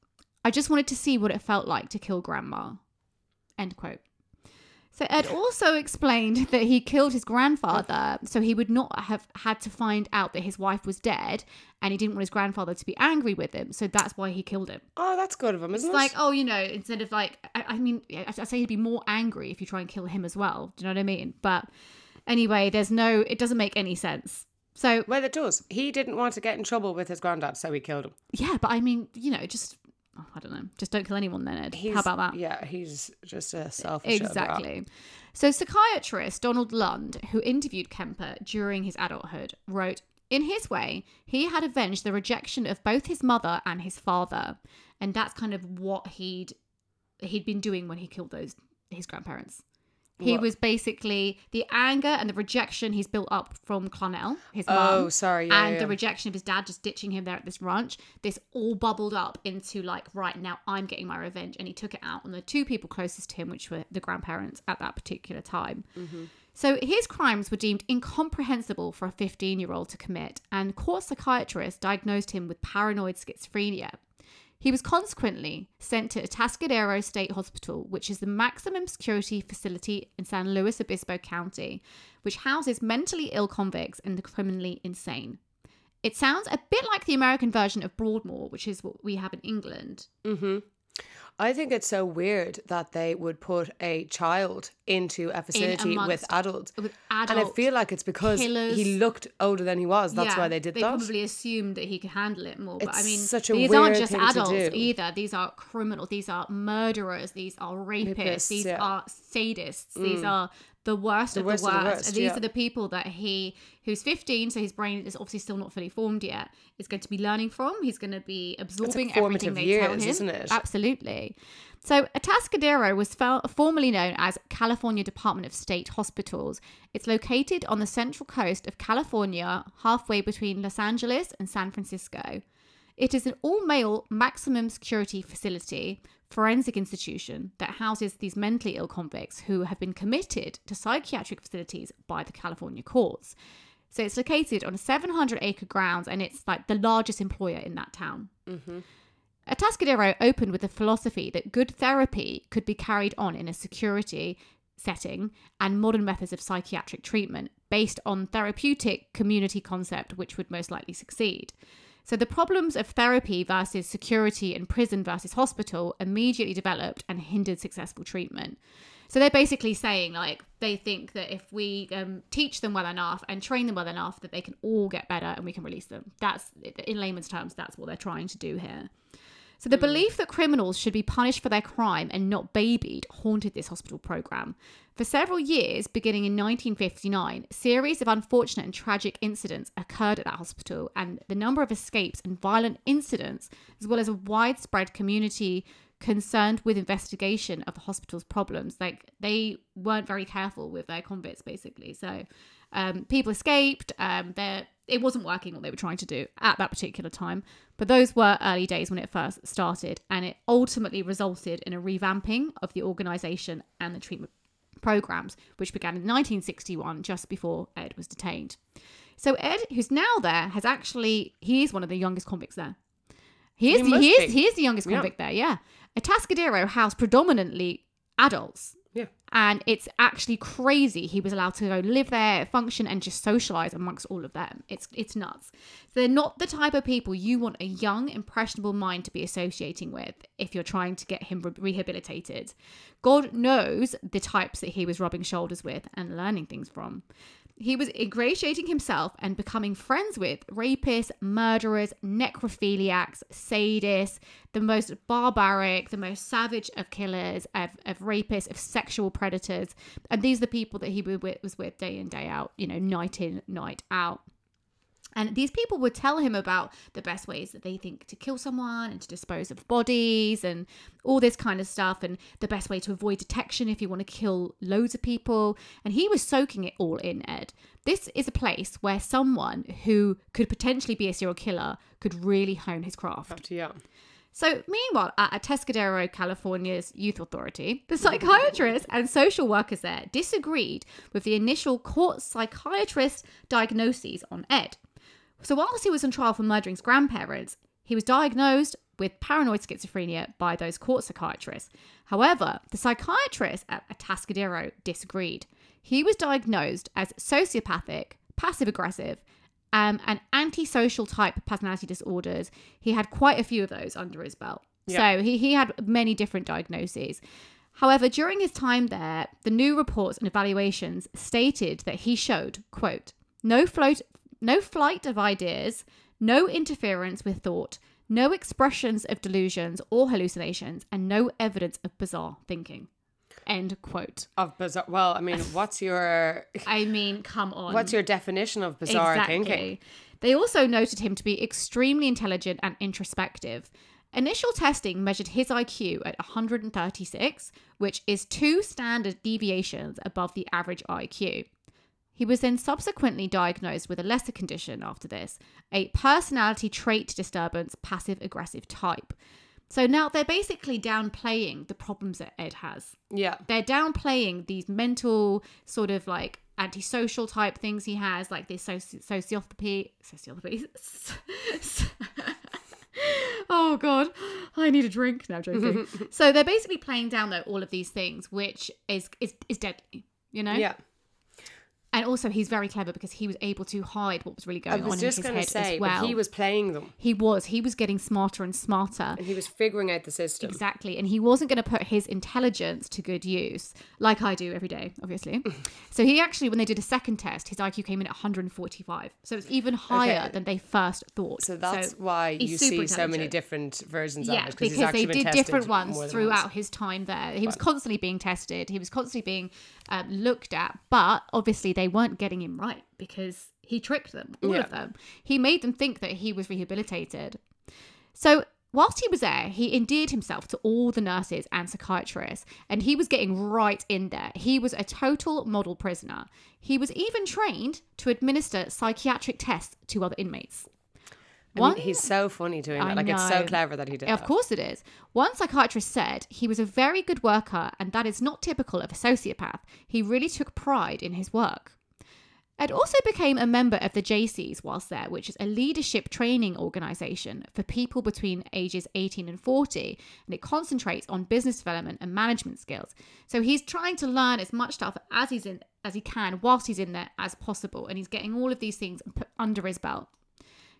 I just wanted to see what it felt like to kill grandma. End quote. So Ed also explained that he killed his grandfather so he would not have had to find out that his wife was dead and he didn't want his grandfather to be angry with him. So that's why he killed him. Oh, that's good of him, isn't It's it? like, oh, you know, instead of like, I, I mean, I, I say he'd be more angry if you try and kill him as well. Do you know what I mean? But anyway, there's no, it doesn't make any sense. So well, it does. He didn't want to get in trouble with his granddad, so he killed him. yeah, but I mean, you know, just oh, I don't know, just don't kill anyone then, Ed. He's, How about that? Yeah, he's just a selfish. Exactly. So, psychiatrist Donald Lunde, who interviewed Kemper during his adulthood, wrote In his way, he had avenged the rejection of both his mother and his father. And that's kind of what he'd he'd been doing when he killed those his grandparents. He What? was basically the anger and the rejection he's built up from Clarnell, his Oh, sorry. Yeah, and yeah. the rejection of his dad just ditching him there at this ranch. This all bubbled up into like, right now I'm getting my revenge, and he took it out on the two people closest to him, which were the grandparents at that particular time. Mm-hmm. So his crimes were deemed incomprehensible for a 15 year old to commit, and court psychiatrists diagnosed him with paranoid schizophrenia. He was consequently sent to Atascadero State Hospital, which is the maximum security facility in San Luis Obispo County, which houses mentally ill convicts and the criminally insane. It sounds a bit like the American version of Broadmoor, which is what we have in England. Mm-hmm. I think it's so weird that they would put a child into a facility with adults. With adult And I feel like it's because killers. he looked older than he was. That's Yeah, why they did they that. probably assumed that he could handle it more. But I mean, such a these aren't just adults either. These are criminals. These are murderers. These are rapists. Rapists, these yeah. Mm. are sadists. These are the worst of worst the of worst. the worst, and these yeah. are the people that he, who's 15, so his brain is obviously still not fully formed yet, is going to be learning from. He's going to be absorbing everything formative they tell years, him. isn't it? Absolutely. So, Atascadero was fel- formerly known as California Department of State Hospitals. It's located on the central coast of California, halfway between Los Angeles and San Francisco. It is an all male maximum security facility, forensic institution that houses these mentally ill convicts who have been committed to psychiatric facilities by the California courts. So it's located on 700 acre grounds and it's like the largest employer in that town. Mm-hmm. Atascadero opened with the philosophy that good therapy could be carried on in a security setting and modern methods of psychiatric treatment based on therapeutic community concept which would most likely succeed. So the problems of therapy versus security and prison versus hospital immediately developed and hindered successful treatment. So they're basically saying like they think that if we um, teach them well enough and train them well enough that they can all get better and we can release them. That's in layman's terms that's what they're trying to do here. So the belief that criminals should be punished for their crime and not babied haunted this hospital program. For several years, beginning in 1959, a series of unfortunate and tragic incidents occurred at that hospital, and the number of escapes and violent incidents, as well as a widespread community concerned with investigation of the hospital's problems. Like they weren't very careful with their convicts, basically. So um, people escaped. Um, it wasn't working what they were trying to do at that particular time. But those were early days when it first started, and it ultimately resulted in a revamping of the organisation and the treatment programs, which began in 1961, just before Ed was detained. So Ed, who's now there, has actually he is one of the youngest convicts there. He is He is, he is the youngest Yeah. convict there. Yeah, Atascadero housed predominantly adults. Yeah. And it's actually crazy. He was allowed to go live there, function, and just socialize amongst all of them. It's it's nuts. They're not the type of people you want a young, impressionable mind to be associating with if you're trying to get him re- rehabilitated. God knows the types that he was rubbing shoulders with and learning things from. He was ingratiating himself and becoming friends with rapists, murderers, necrophiliacs, sadists, the most barbaric, the most savage of killers, of, of rapists, of sexual predators. And these are the people that he was with day in, day out, you know, night in, night out. And these people would tell him about the best ways that they think to kill someone and to dispose of bodies and all this kind of stuff, and the best way to avoid detection if you want to kill loads of people. And he was soaking it all in, Ed. This is a place where someone who could potentially be a serial killer could really hone his craft. Yeah. So, meanwhile, at Atascadero, California's youth authority, the mm. psychiatrists and social workers there disagreed with the initial court psychiatrist diagnoses on Ed. So, whilst he was on trial for murdering his grandparents, he was diagnosed with paranoid schizophrenia by those court psychiatrists. However, the psychiatrist at Atascadero disagreed. He was diagnosed as sociopathic, passive aggressive, um, and antisocial type personality disorders. He had quite a few of those under his belt. Yeah. So he, he had many different diagnoses. However, during his time there, the new reports and evaluations stated that he showed, quote, no float, no flight of ideas, no interference with thought, no expressions of delusions or hallucinations, and no evidence of bizarre thinking. End quote. Of bizarre. Well, I mean, what's your I mean, come on. what's your definition of bizarre thinking? They also noted him to be extremely intelligent and introspective. Initial testing measured his IQ at 136, which is two standard deviations above the average IQ. He was then subsequently diagnosed with a lesser condition after this, a personality trait disturbance passive aggressive type. So now they're basically downplaying the problems that Ed has. Yeah. They're downplaying these mental sort of like antisocial type things he has, like this soci- sociopathy. Sociopathy. oh god, I need a drink. now joking. so they're basically playing down though all of these things, which is is is deadly. You know. Yeah. And also, he's very clever because he was able to hide what was really going on was in his head say, as well. he was playing them He was. He was getting smarter and smarter. and he was figuring out the system. Exactly. And he wasn't going to put his intelligence to good use, like I do every day, obviously. so he actually, when they did a second test, his IQ came in at 145. So it's even higher Okay. than they first thought. So that's why you see so many different versions yeah, of it. because he's they did different ones throughout once. his time there. He was constantly being tested. He was constantly being um, looked at, but obviously they weren't getting him right because he tricked them, all Yeah. of them. He made them think that he was rehabilitated. So whilst he was there, he endeared himself to all the nurses and psychiatrists, and he was getting right in there. He was a total model prisoner. He was even trained to administer psychiatric tests to other inmates. I mean, he's so funny doing I that. Like it's so clever that he did. Of that. course it is. One psychiatrist said he was a very good worker and that is not typical of a sociopath. He really took pride in his work. Ed also became a member of the Jaycees whilst there, which is a leadership training organisation for people between ages 18 and 40, and it concentrates on business development and management skills. So he's trying to learn as much stuff as he's in as he can whilst he's in there as possible, and he's getting all of these things put under his belt.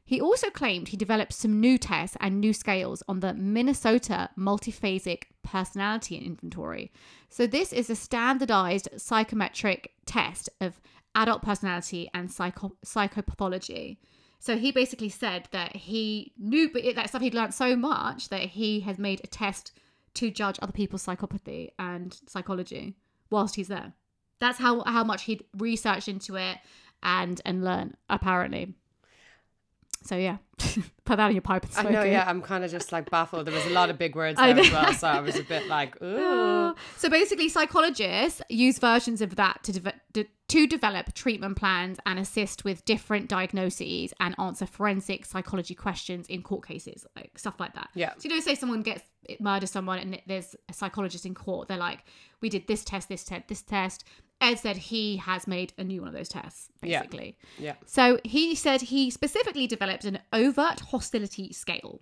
He also claimed he developed some new tests and new scales on the Minnesota Multiphasic Personality Inventory. So, this is a standardized psychometric test of adult personality and psycho- psychopathology. So, he basically said that he knew that stuff he'd learned so much that he has made a test to judge other people's psychopathy and psychology whilst he's there. That's how, how much he'd researched into it and and learned, apparently. So yeah, put that in your pipe and smoke I know. it. Yeah, I'm kind of just like baffled. There was a lot of big words there as well, so I was a bit like, ooh. Ah. So basically, psychologists use versions of that to de- to develop treatment plans and assist with different diagnoses and answer forensic psychology questions in court cases, like stuff like that. Yeah. So you know, say someone gets murders someone and there's a psychologist in court, they're like, "We did this test, this test, this test." Ed said he has made a new one of those tests, Yeah. basically. Yeah. So he said he specifically developed an overt hostility scale.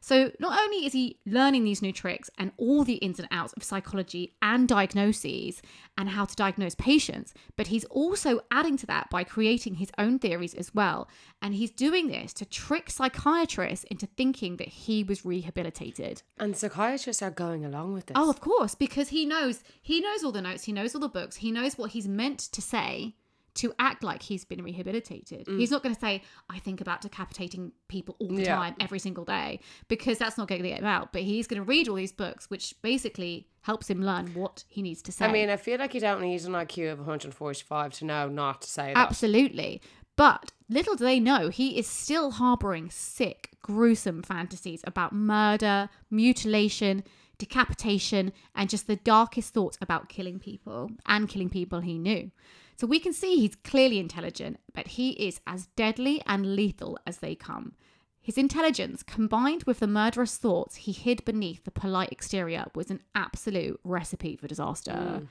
So not only is he learning these new tricks and all the ins and outs of psychology and diagnoses and how to diagnose patients, but he's also adding to that by creating his own theories as well. And he's doing this to trick psychiatrists into thinking that he was rehabilitated. And psychiatrists are going along with this. Oh, of course, because he knows he knows all the notes, he knows all the books, he knows what he's meant to say to act like he's been rehabilitated. Mm. He's not going to say, I think about decapitating people all the Yeah. time, every single day, because that's not going to get him out. But he's going to read all these books, which basically helps him learn what he needs to say. I mean, I feel like you don't need an IQ of 145 to know not to say that. Absolutely. But little do they know, he is still harboring sick, gruesome fantasies about murder, mutilation, decapitation, and just the darkest thoughts about killing people and killing people he knew. So we can see he's clearly intelligent, but he is as deadly and lethal as they come. His intelligence, combined with the murderous thoughts he hid beneath the polite exterior, was an absolute recipe for disaster. Mm.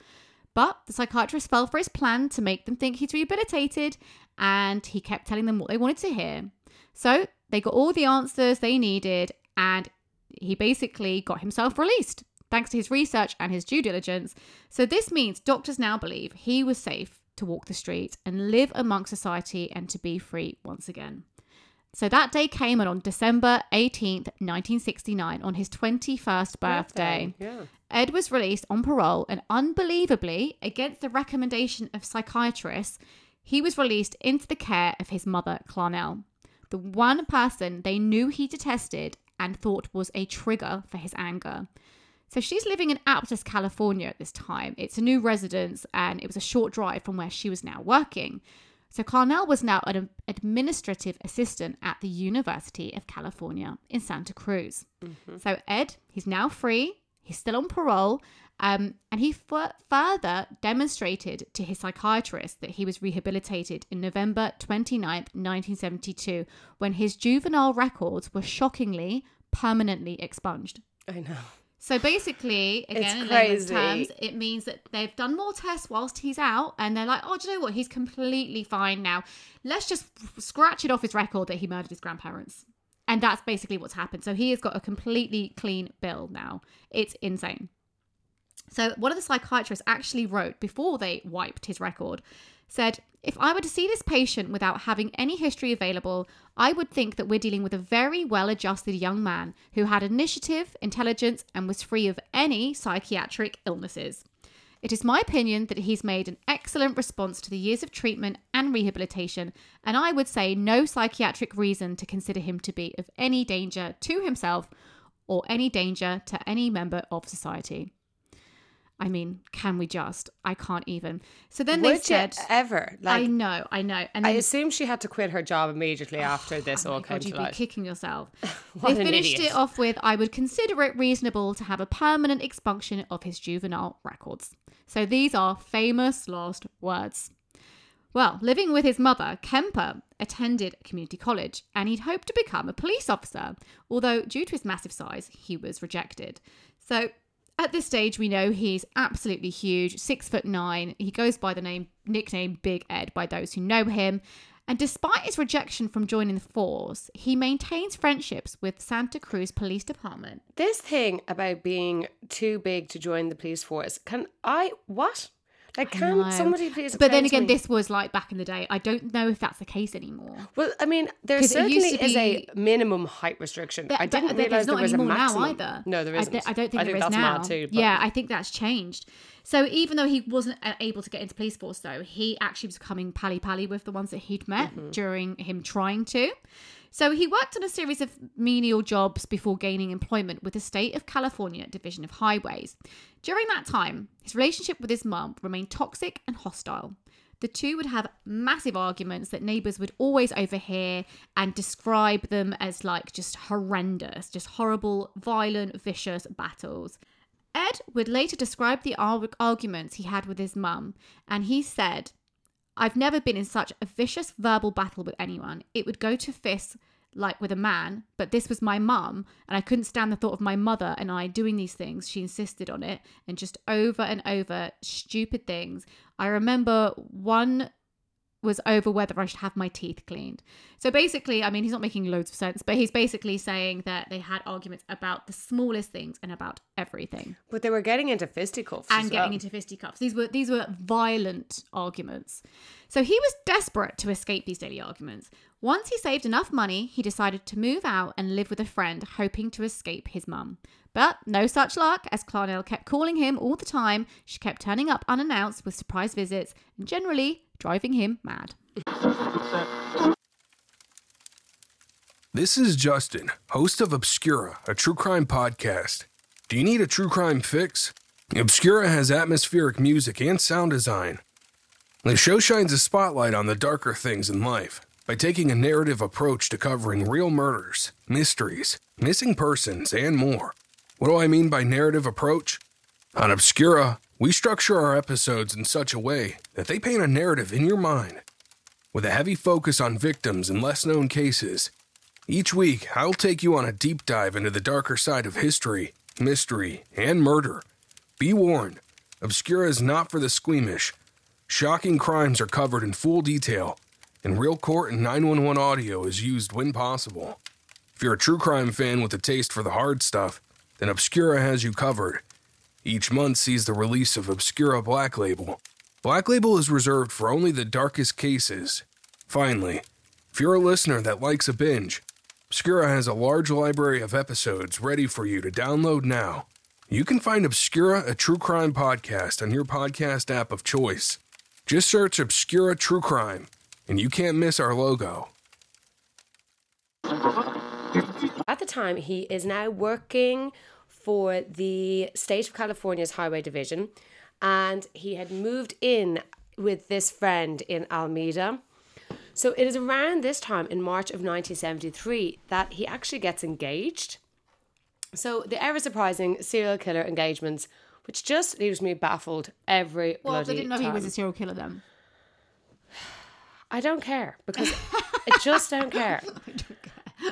But the psychiatrist fell for his plan to make them think he's rehabilitated, and he kept telling them what they wanted to hear. So they got all the answers they needed, and he basically got himself released thanks to his research and his due diligence. So this means doctors now believe he was safe to walk the streets and live among society and to be free once again. So that day came and on December 18th, 1969, on his 21st birthday. Yeah. Ed was released on parole, and unbelievably, against the recommendation of psychiatrists, he was released into the care of his mother, Clarnell, the one person they knew he detested and thought was a trigger for his anger. So she's living in Aptos, California at this time. It's a new residence, and it was a short drive from where she was now working. So Clarnell was now an administrative assistant at the University of California in Santa Cruz. So Ed, he's now free. He's still on parole. Um, and he f- further demonstrated to his psychiatrist that he was rehabilitated in November 29th, 1972, when his juvenile records were shockingly permanently expunged. I know. So basically, again, in layman's terms, it means that they've done more tests whilst he's out, and they're like, "Oh, do you know what? He's completely fine now. Let's just scratch it off his record that he murdered his grandparents." And that's basically what's happened. So he has got a completely clean bill now. It's insane. So one of the psychiatrists actually wrote before they wiped his record, said, if I were to see this patient without having any history available, I would think that we're dealing with a very well adjusted young man who had initiative, intelligence, and was free of any psychiatric illnesses. It is my opinion that he's made an excellent response to the years of treatment and rehabilitation, and I would say no psychiatric reason to consider him to be of any danger to himself or any danger to any member of society. I mean, can we just? I can't even. So then they Would said, you ever? I know, I know. And I, assume she had to quit her job immediately oh, after this Oh all came God, to you'd be kicking yourself. They finished idiot. it off with I would consider it reasonable to have a permanent expunction of his juvenile records. So these are famous last words. Well, living with his mother, Kemper attended community college and he'd hoped to become a police officer, although due to his massive size, he was rejected. So at this stage, we know he's absolutely huge, six foot nine. He goes by the name nickname Big Ed by those who know him. And despite his rejection from joining the force, he maintains friendships with Santa Cruz Police Department. This thing about being too big to join the police force, can I, what? Like, can somebody please But then again, me- this was like back in the day. I don't know if that's the case anymore. Well, I mean, there 'Cause it used certainly to is a minimum height restriction. But- I didn't but realize there's there was a maximum. now either. No, there I isn't. I, don't think I there think is now. too. but- Yeah, I think that's changed. So even though he wasn't uh, able to get into police force, though, he actually was becoming pally pally with the ones that he'd met Mm-hmm. during him trying to. So he worked on a series of menial jobs before gaining employment with the state of California Division of Highways. During that time, his relationship with his mum remained toxic and hostile. The two would have massive arguments that neighbours would always overhear and describe them as like just horrendous, just horrible, violent, vicious battles. Ed would later describe the ar- arguments he had with his mum, and he said, I've never been in such a vicious verbal battle with anyone. It would go to fists like with a man, but this was my mum, and I couldn't stand the thought of my mother and I doing these things. She insisted on it, and just over and over, stupid things. I remember one was over whether I should have my teeth cleaned. So basically, I mean, he's not making loads of sense, but he's basically saying that they had arguments about the smallest things and about everything, But they were getting into fisticuffs. and getting well. into fisticuffs. These were these were violent arguments. So he was desperate to escape these daily arguments. Once he saved enough money, he decided to move out and live with a friend, hoping to escape his mum. But no such luck, as Clarnell kept calling him all the time. She kept turning up unannounced with surprise visits and generally driving him mad. This is Justin, host of Obscura, a true crime podcast. Do you need a true crime fix? Obscura has atmospheric music and sound design. The show shines a spotlight on the darker things in life by taking a narrative approach to covering real murders, mysteries, missing persons, and more. What do I mean by narrative approach? On Obscura, we structure our episodes in such a way that they paint a narrative in your mind. With a heavy focus on victims and less known cases, each week, I'll take you on a deep dive into the darker side of history, mystery, and murder. Be warned, Obscura is not for the squeamish. Shocking crimes are covered in full detail, and real court and 911 audio is used when possible. If you're a true crime fan with a taste for the hard stuff, then Obscura has you covered. Each month sees the release of Obscura Black Label. Black Label is reserved for only the darkest cases. Finally, if you're a listener that likes a binge, Obscura has a large library of episodes ready for you to download now. You can find Obscura, a true crime podcast, on your podcast app of choice. Just search Obscura True Crime, and you can't miss our logo. At the time, he is now working for the state of California's Highway Division, and he had moved in with this friend in Alameda. So it is around this time in March of 1973 that he actually gets engaged. So the ever surprising serial killer engagements, which just leaves me baffled every Well, bloody they didn't know he was a serial killer then. I don't care because I just don't care.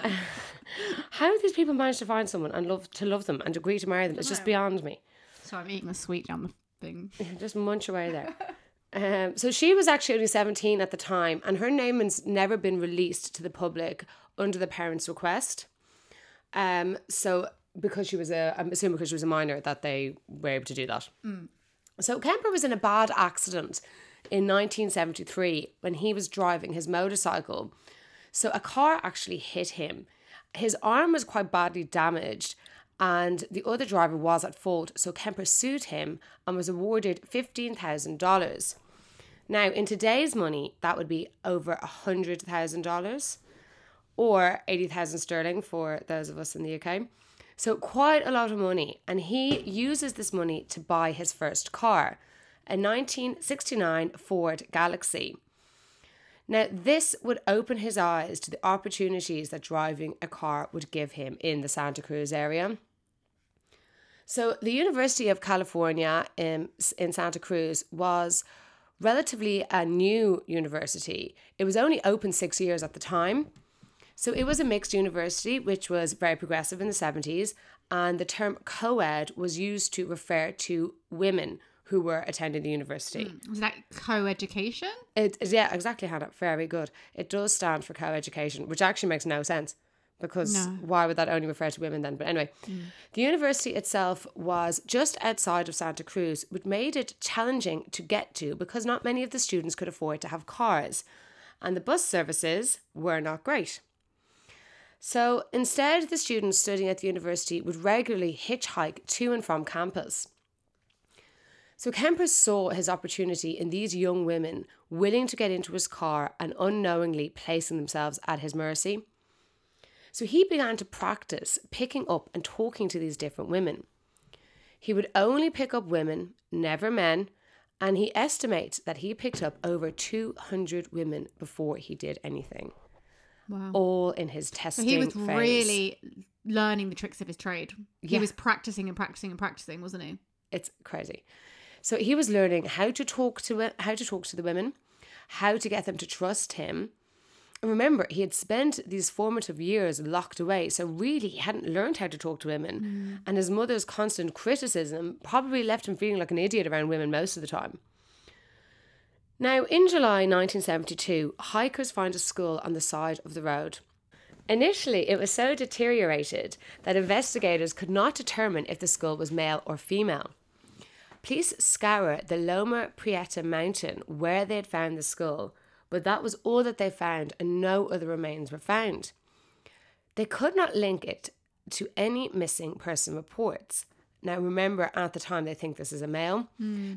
How these people manage to find someone and love to love them and agree to marry them? It's just beyond me. So I'm eating a sweet down the thing. Just munch away there. Um, so she was actually only 17 at the time, and her name has never been released to the public under the parents' request. Um, so because she was a, I'm assuming because she was a minor that they were able to do that. So Kemper was in a bad accident in 1973 when he was driving his motorcycle. So a car actually hit him. His arm was quite badly damaged, and the other driver was at fault. So Kemper sued him and was awarded $15,000. Now, in today's money, that would be over $100,000 or 80,000 sterling for those of us in the UK. So, quite a lot of money. And he uses this money to buy his first car, a 1969 Ford Galaxie. Now, this would open his eyes to the opportunities that driving a car would give him in the Santa Cruz area. So, the University of California in, in Santa Cruz was relatively a new university. It was only open six years at the time. So, it was a mixed university, which was very progressive in the 70s, and the term co ed was used to refer to women who were attending the university. Hmm. Was that co-education? It, it- yeah, exactly, Hannah. Very good. It does stand for co-education, which actually makes no sense because No. why would that only refer to women then? But anyway, hmm. the university itself was just outside of Santa Cruz, which made it challenging to get to because not many of the students could afford to have cars, and the bus services were not great. So instead, the students studying at the university would regularly hitchhike to and from campus. So Kemper saw his opportunity in these young women willing to get into his car and unknowingly placing themselves at his mercy. So he began to practice picking up and talking to these different women. He would only pick up women, never men, and he estimates that he picked up over 200 women before he did anything, Wow. all in his So testing he was phase. really learning the tricks of his trade. He Yeah. was practicing and practicing and practicing, wasn't he? it's crazy. So he was learning how to talk to it, how to talk to the women, how to get them to trust him. And remember, he had spent these formative years locked away, so really he hadn't learned how to talk to women. Mm. And his mother's constant criticism probably left him feeling like an idiot around women most of the time. Now, in July 1972, hikers found a skull on the side of the road. Initially, it was so deteriorated that investigators could not determine if the skull was male or female. Police scour the Loma Prieta mountain where they had found the skull, but that was all that they found and no other remains were found. They could not link it to any missing person reports. Now, remember, at the time, they think this is a male,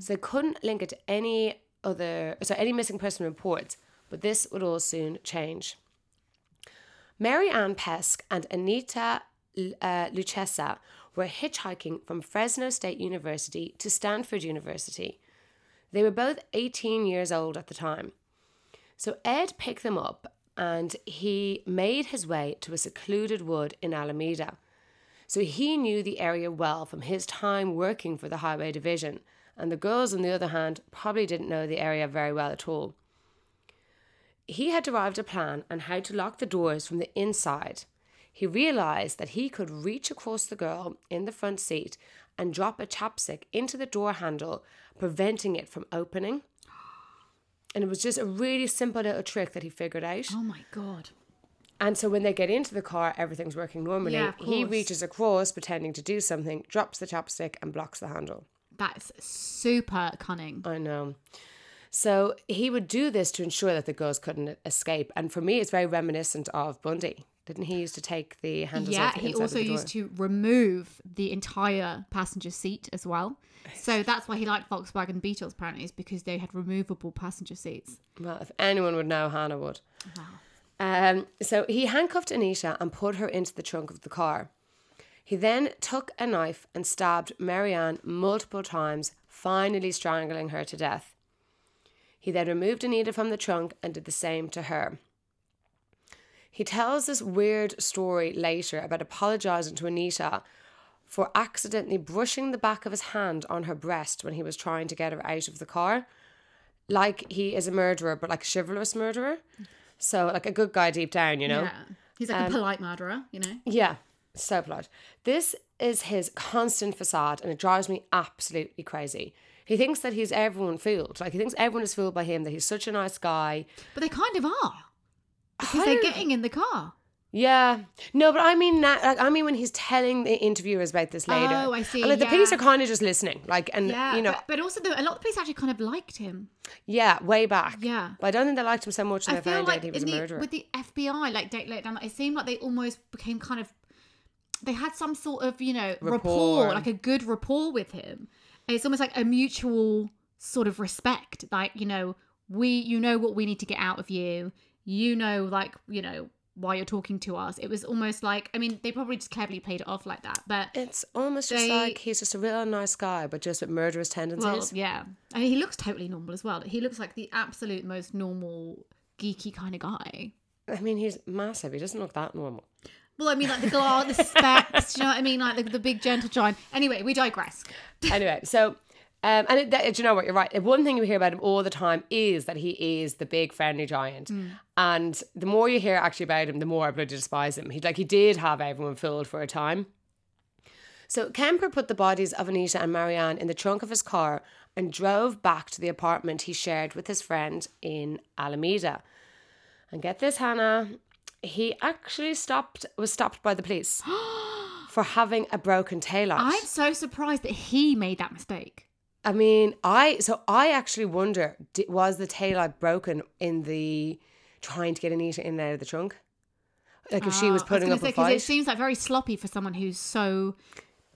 so they couldn't link it to any other, so any missing person reports, but this would all soon change. Mary Ann Pesce and Anita uh, Luchessa were hitchhiking from Fresno State University to Stanford University. They were both 18 years old at the time. So Ed picked them up and he made his way to a secluded wood in Alameda. So he knew the area well from his time working for the Highway Division, and the girls, on the other hand, probably didn't know the area very well at all. He had derived a plan on how to lock the doors from the inside. He realized that he could reach across the girl in the front seat and drop a chapstick into the door handle, preventing it from opening. And it was just a really simple little trick that he figured out. Oh my god. And so when they get into the car, everything's working normally. Yeah, he reaches across, pretending to do something, drops the chopstick, and blocks the handle. That's super cunning. I know. So he would do this to ensure that the girls couldn't escape. And for me, it's very reminiscent of Bundy. Didn't he used to take the handles Yeah, off the he also of the door? used to remove the entire passenger seat as well. So that's why he liked Volkswagen Beetles apparently, is because they had removable passenger seats. Well, if anyone would know, Hannah would. Um, so he handcuffed Anita and put her into the trunk of the car. He then took a knife and stabbed Mary Ann multiple times, finally strangling her to death. He then removed Anita from the trunk and did the same to her. He tells this weird story later about apologizing to Anita for accidentally brushing the back of his hand on her breast when he was trying to get her out of the car. Like he is a murderer, but like a chivalrous murderer. So, like a good guy deep down, you know? Yeah. He's like Um, a polite murderer, you know? Yeah, so polite. This is his constant facade, and it drives me absolutely crazy. He thinks that he's everyone fooled. Like he thinks everyone is fooled by him. That he's such a nice guy. But they kind of are. Because they're getting in the car. Yeah, no, but I mean, na- like I mean, when he's telling the interviewers about this later. Oh, I see, And like the police are kind of just listening, like, and Yeah. you know, but, but also, the, a lot of the police actually kind of liked him. yeah, way back. Yeah. but I don't think they liked him so much, and I they found like out he was a in the- with the FBI, like date later down, it seemed like they almost became kind of. They had some sort of, you know, rapport, Rapport. like a good rapport with him. It's almost like a mutual sort of respect. Like, you know, we, you know what we need to get out of you. You know, like, you know, why you're talking to us. It was almost like, I mean, they probably just cleverly played it off like that. But it's almost just like he's just a real nice guy, but just with murderous tendencies. Well, yeah. I mean, he looks totally normal as well. He looks like the absolute most normal, geeky kind of guy. I mean, he's massive. He doesn't look that normal. Well, I mean, like the glass, the specs, you know what I mean? Like the, the big gentle giant. Anyway, we digress. anyway, so um, and it, that, do you know what? You're right. One thing you hear about him all the time is that he is the big friendly giant, and the more you hear actually about him, the more I bloody despise him. He like he did have everyone fooled for a time. So Kemper put the bodies of Anita and Mary Ann in the trunk of his car and drove back to the apartment he shared with his friend in Alameda. And get this, Hannah, he actually stopped was stopped by the police for having a broken taillight. I'm so surprised that he made that mistake. I mean, I so I actually wonder was the taillight broken in the trying to get Anita in and out of the trunk? Like if she was I putting gonna up say, a fight. It seems like very sloppy for someone who's so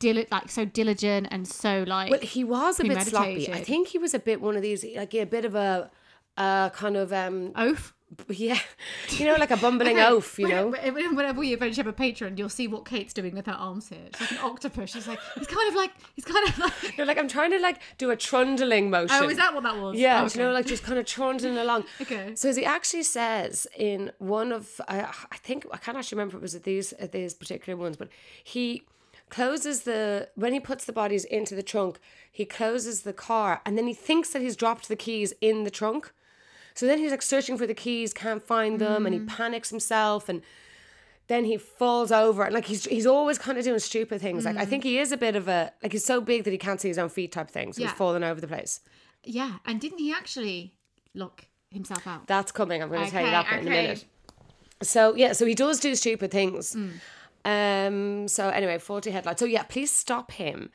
dil- like so diligent and so like. well, he was a bit sloppy. I think he was a bit one of these, like a bit of a, uh, kind of um, Oaf. yeah, you know, like a bumbling Okay, oaf. You know, when- when- Whenever we eventually have a patron, you'll see what Kate's doing with her arms here. She's like an octopus. She's like, he's kind of like, he's kind of like. you're like I'm trying to like do a trundling motion. Oh, is that what that was? Yeah, Oh, do you know, like just kind of trundling along. Okay. So as he actually says in one of, I, I think I can't actually remember if it was at these at these particular ones, but he closes the when he puts the bodies into the trunk, he closes the car, and then he thinks that he's dropped the keys in the trunk. So then he's like searching for the keys, can't find them, Mm. and he panics himself and. Then he falls over, and like he's he's always kind of doing stupid things. Like I think he is a bit of a like he's so big that he can't see his own feet type thing. So Mm. Yeah. he's falling over the place. Yeah, and didn't he actually lock himself out. That's coming. I'm going to tell you that bit in a minute. So yeah, so he does do stupid things. Mm. Um. So anyway, forty headlight. So yeah, please stop him.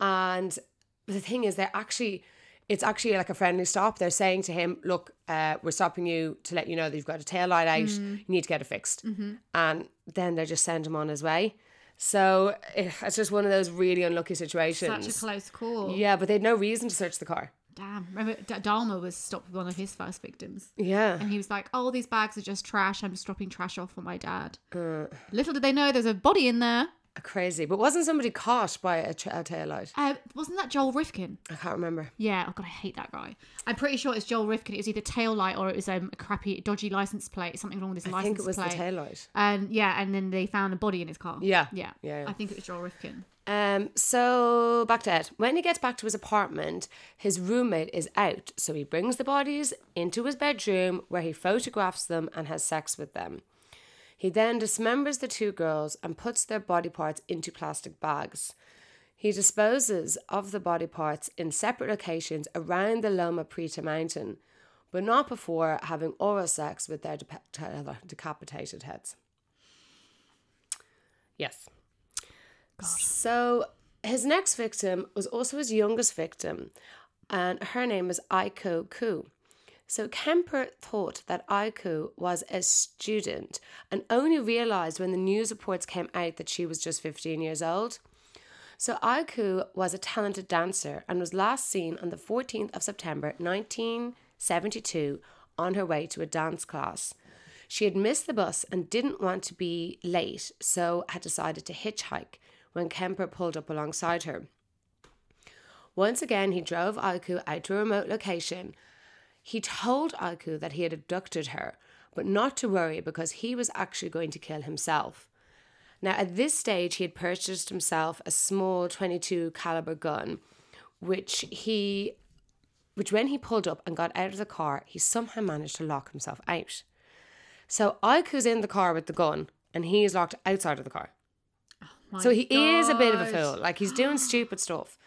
And the thing is, they're actually, it's actually like a friendly stop. They're saying to him, "Look, uh, we're stopping you to let you know that you've got a tail light out. Mm. You need to get it fixed." Mm-hmm. And then they just send him on his way. So eh, it's just one of those really unlucky situations. Such a close call. yeah, but they had no reason to search the car. Damn. Remember, D- Dahmer was stopped with one of his first victims. Yeah. And he was like, oh, these bags are just trash. I'm just dropping trash off for my dad. Uh. Little did they know there's a body in there. Crazy. But wasn't somebody caught by a, tra- a tail light? Uh, wasn't that Joel Rifkin? I can't remember. Yeah, oh god, I hate that guy. I'm pretty sure it's Joel Rifkin. It was either tail light or it was um, a crappy, dodgy license plate. Something wrong with his I license plate. I think it was plate. the tail light. And yeah, and then they found a body in his car. Yeah. yeah, Yeah, yeah. I think it was Joel Rifkin. Um, so back to Ed. When he gets back to his apartment, his roommate is out, so he brings the bodies into his bedroom where he photographs them and has sex with them. He then dismembers the two girls and puts their body parts into plastic bags. He disposes of the body parts in separate locations around the Loma Prieta mountain, but not before having oral sex with their depa- uh, decapitated heads. Yes. So his next victim was also his youngest victim, and her name is Aiko Koo. So Kemper thought that Aiko was a student and only realized when the news reports came out that she was just 15 years old. So Aiku was a talented dancer and was last seen on the 14th of September 1972 on her way to a dance class. She had missed the bus and didn't want to be late, so had decided to hitchhike when Kemper pulled up alongside her. Once again, he drove Aiku out to a remote location. He told Aiku that he had abducted her, but not to worry because he was actually going to kill himself. Now, at this stage, he had purchased himself a small 22 caliber gun, which he, which when he pulled up and got out of the car, he somehow managed to lock himself out. So Aiku's in the car with the gun, and he is locked outside of the car. Oh so he is a bit of a fool. Like he's doing stupid stuff.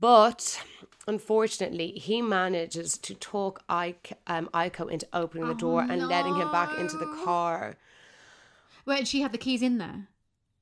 But unfortunately, he manages to talk Ike, um, Aiko into opening the door and letting him back into the car. Wait, and she had the keys in there.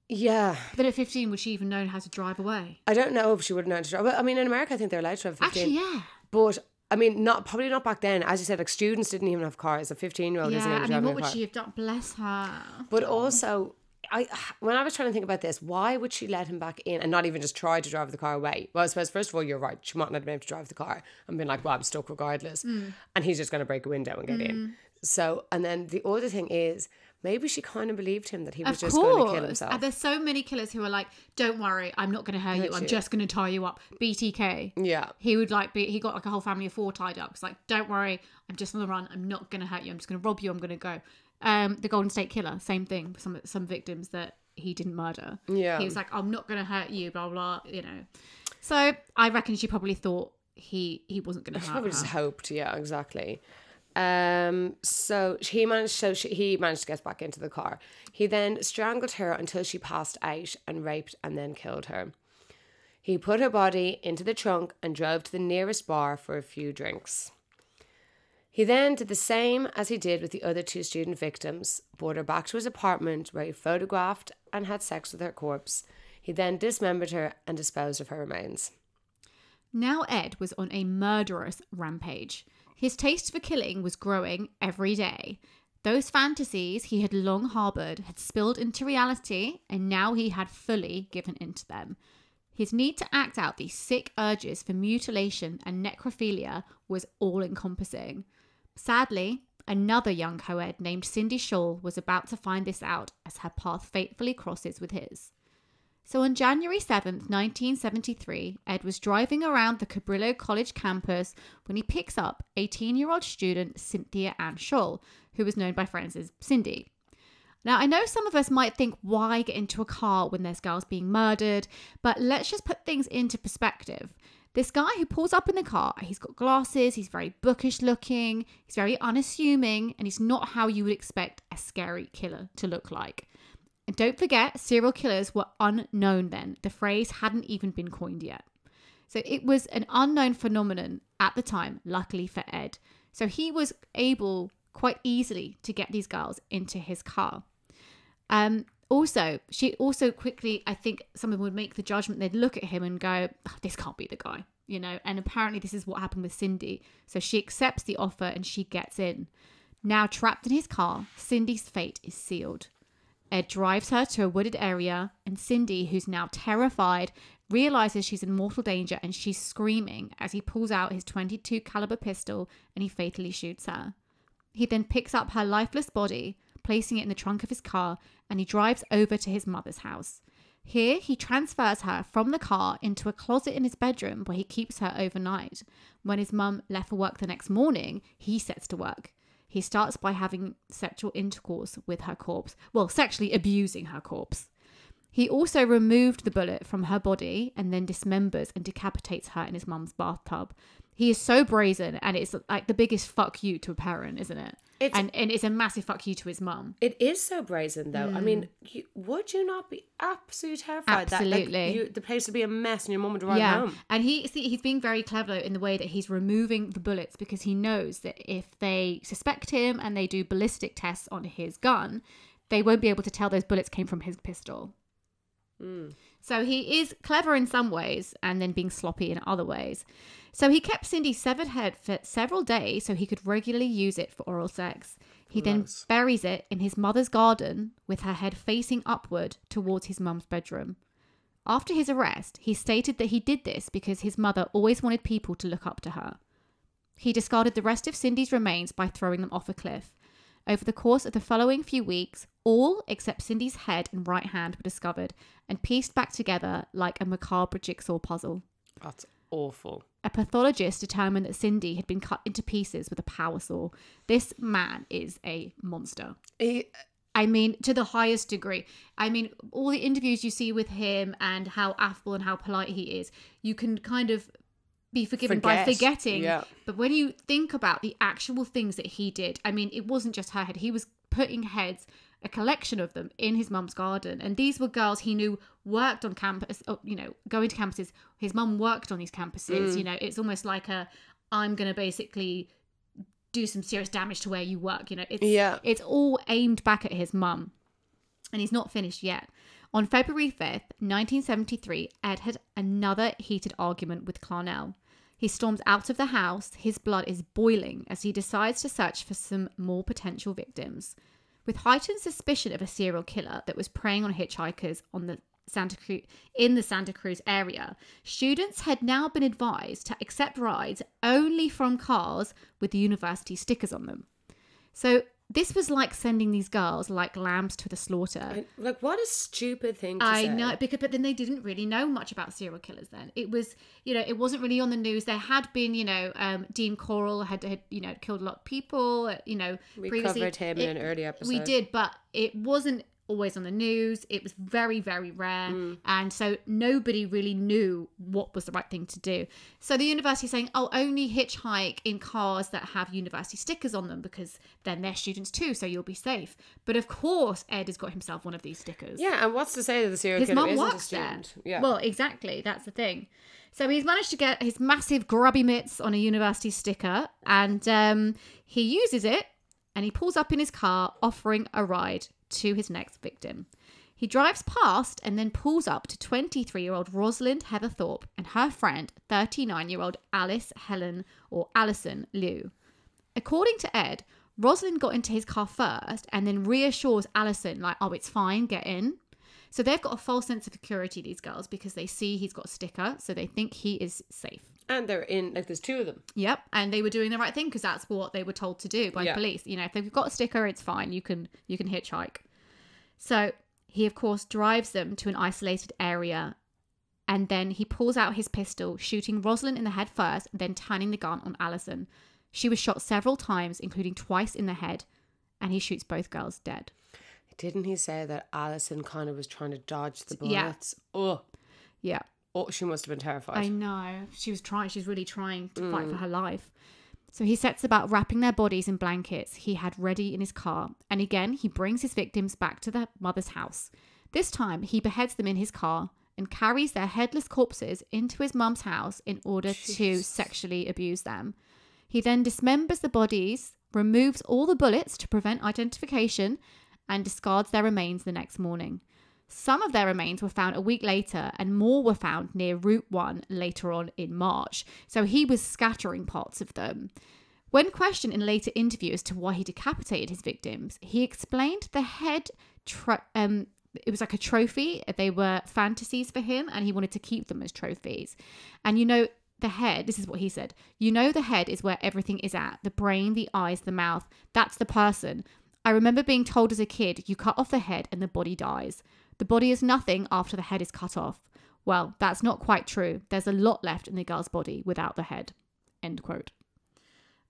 Yeah. But at 15, would she even know how to drive away? I don't know if she would know how to drive. But I mean, in America, I think they're allowed to have 15. Actually, yeah. But I mean, not probably not back then. As you said, like students didn't even have cars. A 15 year old isn't Yeah, even I mean, what would car. she have done? Bless her. But also, I when I was trying to think about this, why would she let him back in and not even just try to drive the car away? Well, I suppose first of all, you're right. She might not have been able to drive the car and been like, "Well, I'm stuck regardless," Mm. and he's just going to break a window and get in. So, and then the other thing is, maybe she kind of believed him that he was Of just going to kill himself. And there's so many killers who are like, don't worry, I'm not going to hurt you. I'm you. just going to tie you up. BTK. yeah, He would like be, he got like a whole family of four tied up. It's like, don't worry, I'm just on the run. I'm not going to hurt you. I'm just going to rob you. I'm going to go. Um, the Golden State Killer, same thing. Some some victims that he didn't murder. Yeah. He was like, I'm not going to hurt you, blah, blah, you know. So I reckon she probably thought he he wasn't going to She probably her. just hoped. Yeah, exactly. Um, so he managed. So she, he managed to get back into the car. He then strangled her until she passed out and raped and then killed her. He put her body into the trunk and drove to the nearest bar for a few drinks. He then did the same as he did with the other two student victims, brought her back to his apartment where he photographed and had sex with her corpse. He then dismembered her and disposed of her remains. Now Ed was on a murderous rampage. His taste for killing was growing every day. Those fantasies he had long harboured had spilled into reality, and now he had fully given into them. His need to act out these sick urges for mutilation and necrophilia was all encompassing. Sadly, another young co ed named Cindy Schall was about to find this out as her path fatefully crosses with his. So on January 7th, 1973, Ed was driving around the Cabrillo College campus when he picks up 18 year old student Cynthia Ann Schall, who was known by friends as Cindy. Now, I know some of us might think, why get into a car when there's girls being murdered? But let's just put things into perspective. This guy who pulls up in the car, he's got glasses, he's very bookish looking, he's very unassuming, and he's not how you would expect a scary killer to look like. And don't forget, serial killers were unknown then. The phrase hadn't even been coined yet. So it was an unknown phenomenon at the time, luckily for Ed. So he was able quite easily to get these girls into his car. Um, also, she also quickly, I think someone would make the judgment, they'd look at him and go, "Oh, this can't be the guy, you know? And apparently, this is what happened with Cindy. So she accepts the offer and she gets in. Now, trapped in his car, Cindy's fate is sealed. Ed drives her to a wooded area, and Cindy, who's now terrified, realizes she's in mortal danger and she's screaming as he pulls out his 22 caliber pistol and he fatally shoots her. He then picks up her lifeless body, placing it in the trunk of his car, and he drives over to his mother's house. Here, he transfers her from the car into a closet in his bedroom where he keeps her overnight. When his mum left for work the next morning, he sets to work. He starts by having sexual intercourse with her corpse, well, sexually abusing her corpse. He also removed the bullet from her body and then dismembers and decapitates her in his mum's bathtub. He is so brazen, and it's like the biggest fuck you to a parent, isn't it? It's- and and it's a massive fuck you to his mum. It is so brazen, though. I mean, mm. you, would you not be absolutely terrified that Absolutely. like, you, the place would be a mess and your mum would run home? Yeah, and he see, he's being very clever in the way that he's removing the bullets because he knows that if they suspect him and they do ballistic tests on his gun, they won't be able to tell those bullets came from his pistol. Hmm. So he is clever in some ways and then being sloppy in other ways. So he kept Cindy's severed head for several days so he could regularly use it for oral sex. He then buries it in his mother's garden with her head facing upward towards his mum's bedroom. After his arrest, he stated that he did this because his mother always wanted people to look up to her. He discarded the rest of Cindy's remains by throwing them off a cliff. Over the course of the following few weeks, all except Cindy's head and right hand were discovered and pieced back together like a macabre jigsaw puzzle. That's awful. A pathologist determined that Cindy had been cut into pieces with a power saw. This man is a monster. He, I mean, to the highest degree. I mean, all the interviews you see with him and how affable and how polite he is, you can kind of be forgiven by forgetting. Yeah. But when you think about the actual things that he did, I mean, it wasn't just her head. He was putting heads, a collection of them, in his mum's garden. And these were girls he knew worked on campus, oh, you know, going to campuses. His mum worked on these campuses. Mm. You know, it's almost like a, I'm going to basically do some serious damage to where you work. You know, it's Yeah. it's all aimed back at his mum, and he's not finished yet. On February fifth, nineteen seventy three, Ed had another heated argument with Clarnell. He storms out of the house. His blood is boiling as he decides to search for some more potential victims. With heightened suspicion of a serial killer that was preying on hitchhikers on the Santa Cruz in the Santa Cruz area, students had now been advised to accept rides only from cars with the university stickers on them. So this was like sending these girls like lambs to the slaughter. Like, what a stupid thing to I say. know because but then they didn't really know much about serial killers then. It was you know, it wasn't really on the news. There had been, you know, um Dean Corll had, had you know, killed a lot of people, you know, We previously. covered him in an early episode. We did, but it wasn't always on the news. It was very, very rare. Mm. And so nobody really knew what was the right thing to do. So the university is saying, oh, only hitchhike in cars that have university stickers on them because then they're students too, so you'll be safe. But of course, Ed has got himself one of these stickers Yeah, and what's to say that the serial his killer isn't a works there. student? Yeah. Well, exactly. That's the thing. So he's managed to get his massive grubby mitts on a university sticker, and um, he uses it, and he pulls up in his car, offering a ride to his next victim. He drives past and then pulls up to 23 year old Rosalind Heather Thorpe and her friend, 39 year old Alice Helen or Alison Liu. According to Ed, Rosalind got into his car first and then reassures Alison, like, oh, it's fine, get in. So they've got a false sense of security, these girls, because they see he's got a sticker, so they think he is safe. and they're in, like, there's two of them. Yep, and they were doing the right thing because that's what they were told to do by Yeah. police. You know, if they've got a sticker, it's fine. You can you can hitchhike. So he of course drives them to an isolated area, and then he pulls out his pistol, shooting Rosalind in the head first, then turning the gun on Allison. She was shot several times, including twice in the head, and he shoots both girls dead. Didn't he say that Allison kind of was trying to dodge the bullets? Yeah. Oh, Yeah. oh, she must have been terrified. I know. She was trying, she was really trying to fight mm. for her life. So he sets about wrapping their bodies in blankets he had ready in his car. And again, he brings his victims back to their mother's house. This time, he beheads them in his car and carries their headless corpses into his mum's house in order to sexually abuse them. He then dismembers the bodies, removes all the bullets to prevent identification, and discards their remains the next morning. Some of their remains were found a week later, and more were found near Route 1 later on in March. So he was scattering parts of them. When questioned in later interviews as to why he decapitated his victims, he explained the head. Um, it was like a trophy. They were fantasies for him, and he wanted to keep them as trophies. And you know, the head, this is what he said you know, the head is where everything is at the brain, the eyes, the mouth. That's the person. I remember being told as a kid, you cut off the head and the body dies. The body is nothing after the head is cut off. Well, that's not quite true. There's a lot left in the girl's body without the head. End quote.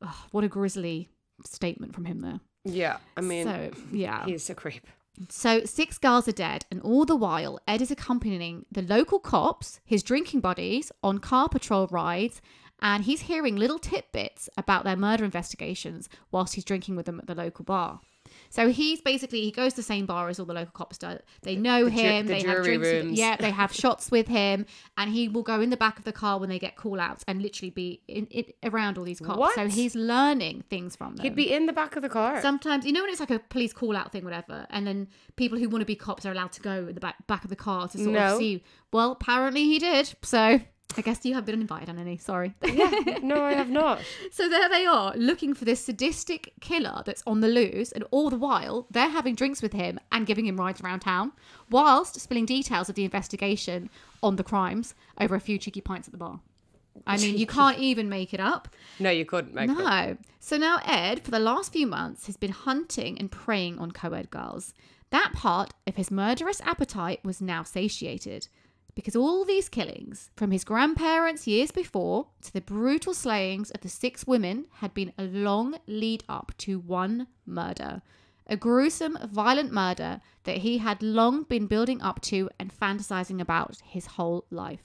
Ugh, what a grisly statement from him there. Yeah, I mean, so, yeah. he's a creep. So, six girls are dead, and all the while, Ed is accompanying the local cops, his drinking buddies, on car patrol rides, and he's hearing little tidbits about their murder investigations whilst he's drinking with them at the local bar. So he's basically he goes to the same bar as all the local cops do. They know The him. the they have drinks. With, rooms. yeah, they have shots with him, and he will go in the back of the car when they get call outs and literally be in, in around all these cops. So he's learning things from them. He'd be in the back of the car. Sometimes you know when it's like a police call out thing, whatever, and then people who want to be cops are allowed to go in the back back of the car to sort No. of see. Well, apparently he did. So I guess you have been invited, on any, Sorry. yeah, no, I have not. so there they are, looking for this sadistic killer that's on the loose, and all the while they're having drinks with him and giving him rides around town, whilst spilling details of the investigation on the crimes over a few cheeky pints at the bar. I mean, you can't even make it up. No, you couldn't make it. No. So now Ed, for the last few months, has been hunting and preying on co ed girls. That part of his murderous appetite was now satiated. Because all these killings, from his grandparents years before to the brutal slayings of the six women, had been a long lead up to one murder. A gruesome, violent murder that he had long been building up to and fantasizing about his whole life.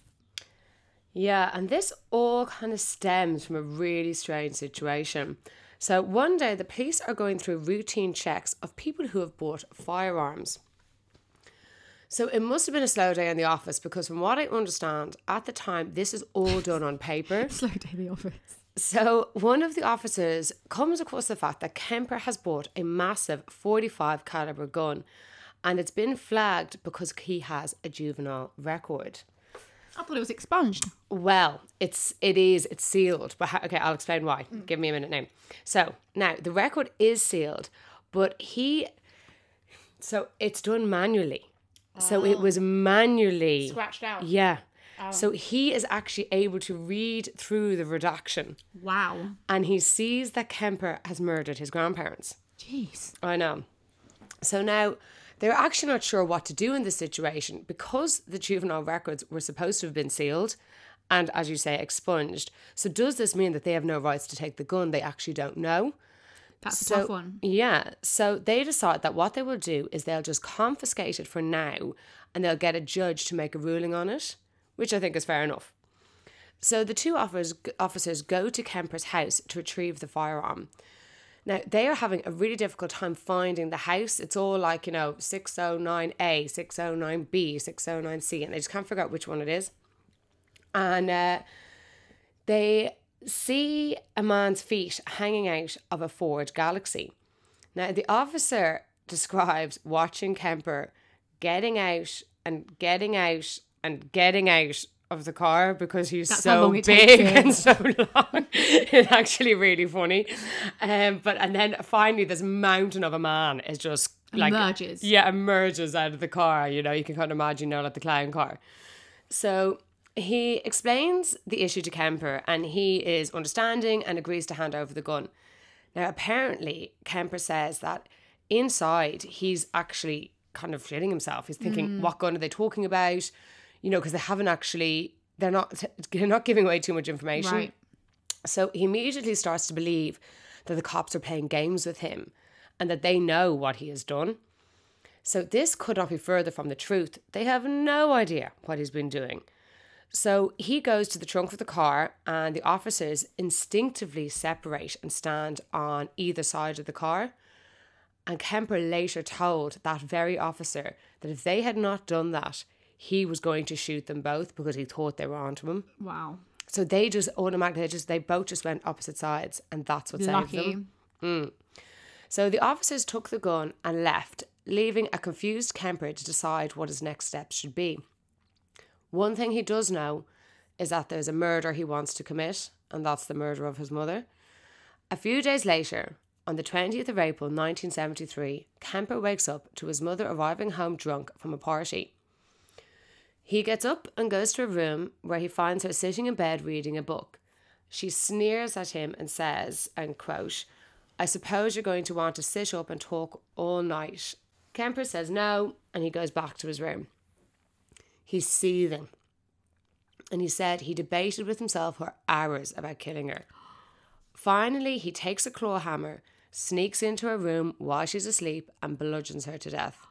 Yeah, and this all kind of stems from a really strange situation. So one day the police are going through routine checks of people who have bought firearms. So it must have been a slow day in the office because from what I understand, at the time this is all done on paper. Slow day in the office. So one of the officers comes across the fact that Kemper has bought a massive 45 caliber gun and it's been flagged because he has a juvenile record. I thought it was expunged. Well, it's it is it's sealed, but ha- okay, I'll explain why. Mm. Give me a minute now. So now the record is sealed, but he, so it's done manually. So it oh. was manually Oh. Scratched out. Oh. Yeah. So he is actually able to read through the redaction, Wow. and he sees that Kemper has murdered his grandparents. Jeez. I know. So now they're actually not sure what to do in this situation because the juvenile records were supposed to have been sealed and, as you say, expunged. So does this mean that they have no rights to take the gun? They actually don't know. That's a tough one. yeah, so they decide that what they will do is they'll just confiscate it for now, and they'll get a judge to make a ruling on it, which I think is fair enough. So the two officers officers go to Kemper's house to retrieve the firearm. Now they are having a really difficult time finding the house. It's all like you know six oh nine A, six oh nine B, six oh nine C, and they just can't figure out which one it is. And uh, they see a man's feet hanging out of a Ford Galaxie. Now, the officer describes watching Kemper getting out and getting out and getting out of the car because he's That's so long it takes big and so long. it's actually really funny. Um, but and then finally, this mountain of a man is just like Emerges. yeah, emerges out of the car. You know, you can kind of imagine, you know, like the clown car. So he explains the issue to Kemper and he is understanding and agrees to hand over the gun. Now, apparently, Kemper says that inside he's actually kind of shitting himself. He's thinking, mm. what gun are they talking about? You know, because they haven't actually, they're not, they're not giving away too much information. Right. So he immediately starts to believe that the cops are playing games with him and that they know what he has done. So this could not be further from the truth. They have no idea what he's been doing. So he goes to the trunk of the car, and the officers instinctively separate and stand on either side of the car. And Kemper later told that very officer that if they had not done that, he was going to shoot them both because he thought they were onto him. Wow. So they just automatically they just they both just went opposite sides, and that's what saved them. Lucky. So the officers took the gun and left, leaving a confused Kemper to decide what his next steps should be. One thing he does know is that there's a murder he wants to commit, and that's the murder of his mother. A few days later, on the 20th of April 1973, Kemper wakes up to his mother arriving home drunk from a party. He gets up and goes to a room where he finds her sitting in bed reading a book. She sneers at him and says, and quote, I suppose you're going to want to sit up and talk all night. Kemper says no, and he goes back to his room. He's seething. And he said he debated with himself for hours about killing her. Finally, he takes a claw hammer, sneaks into her room while she's asleep, and bludgeons her to death.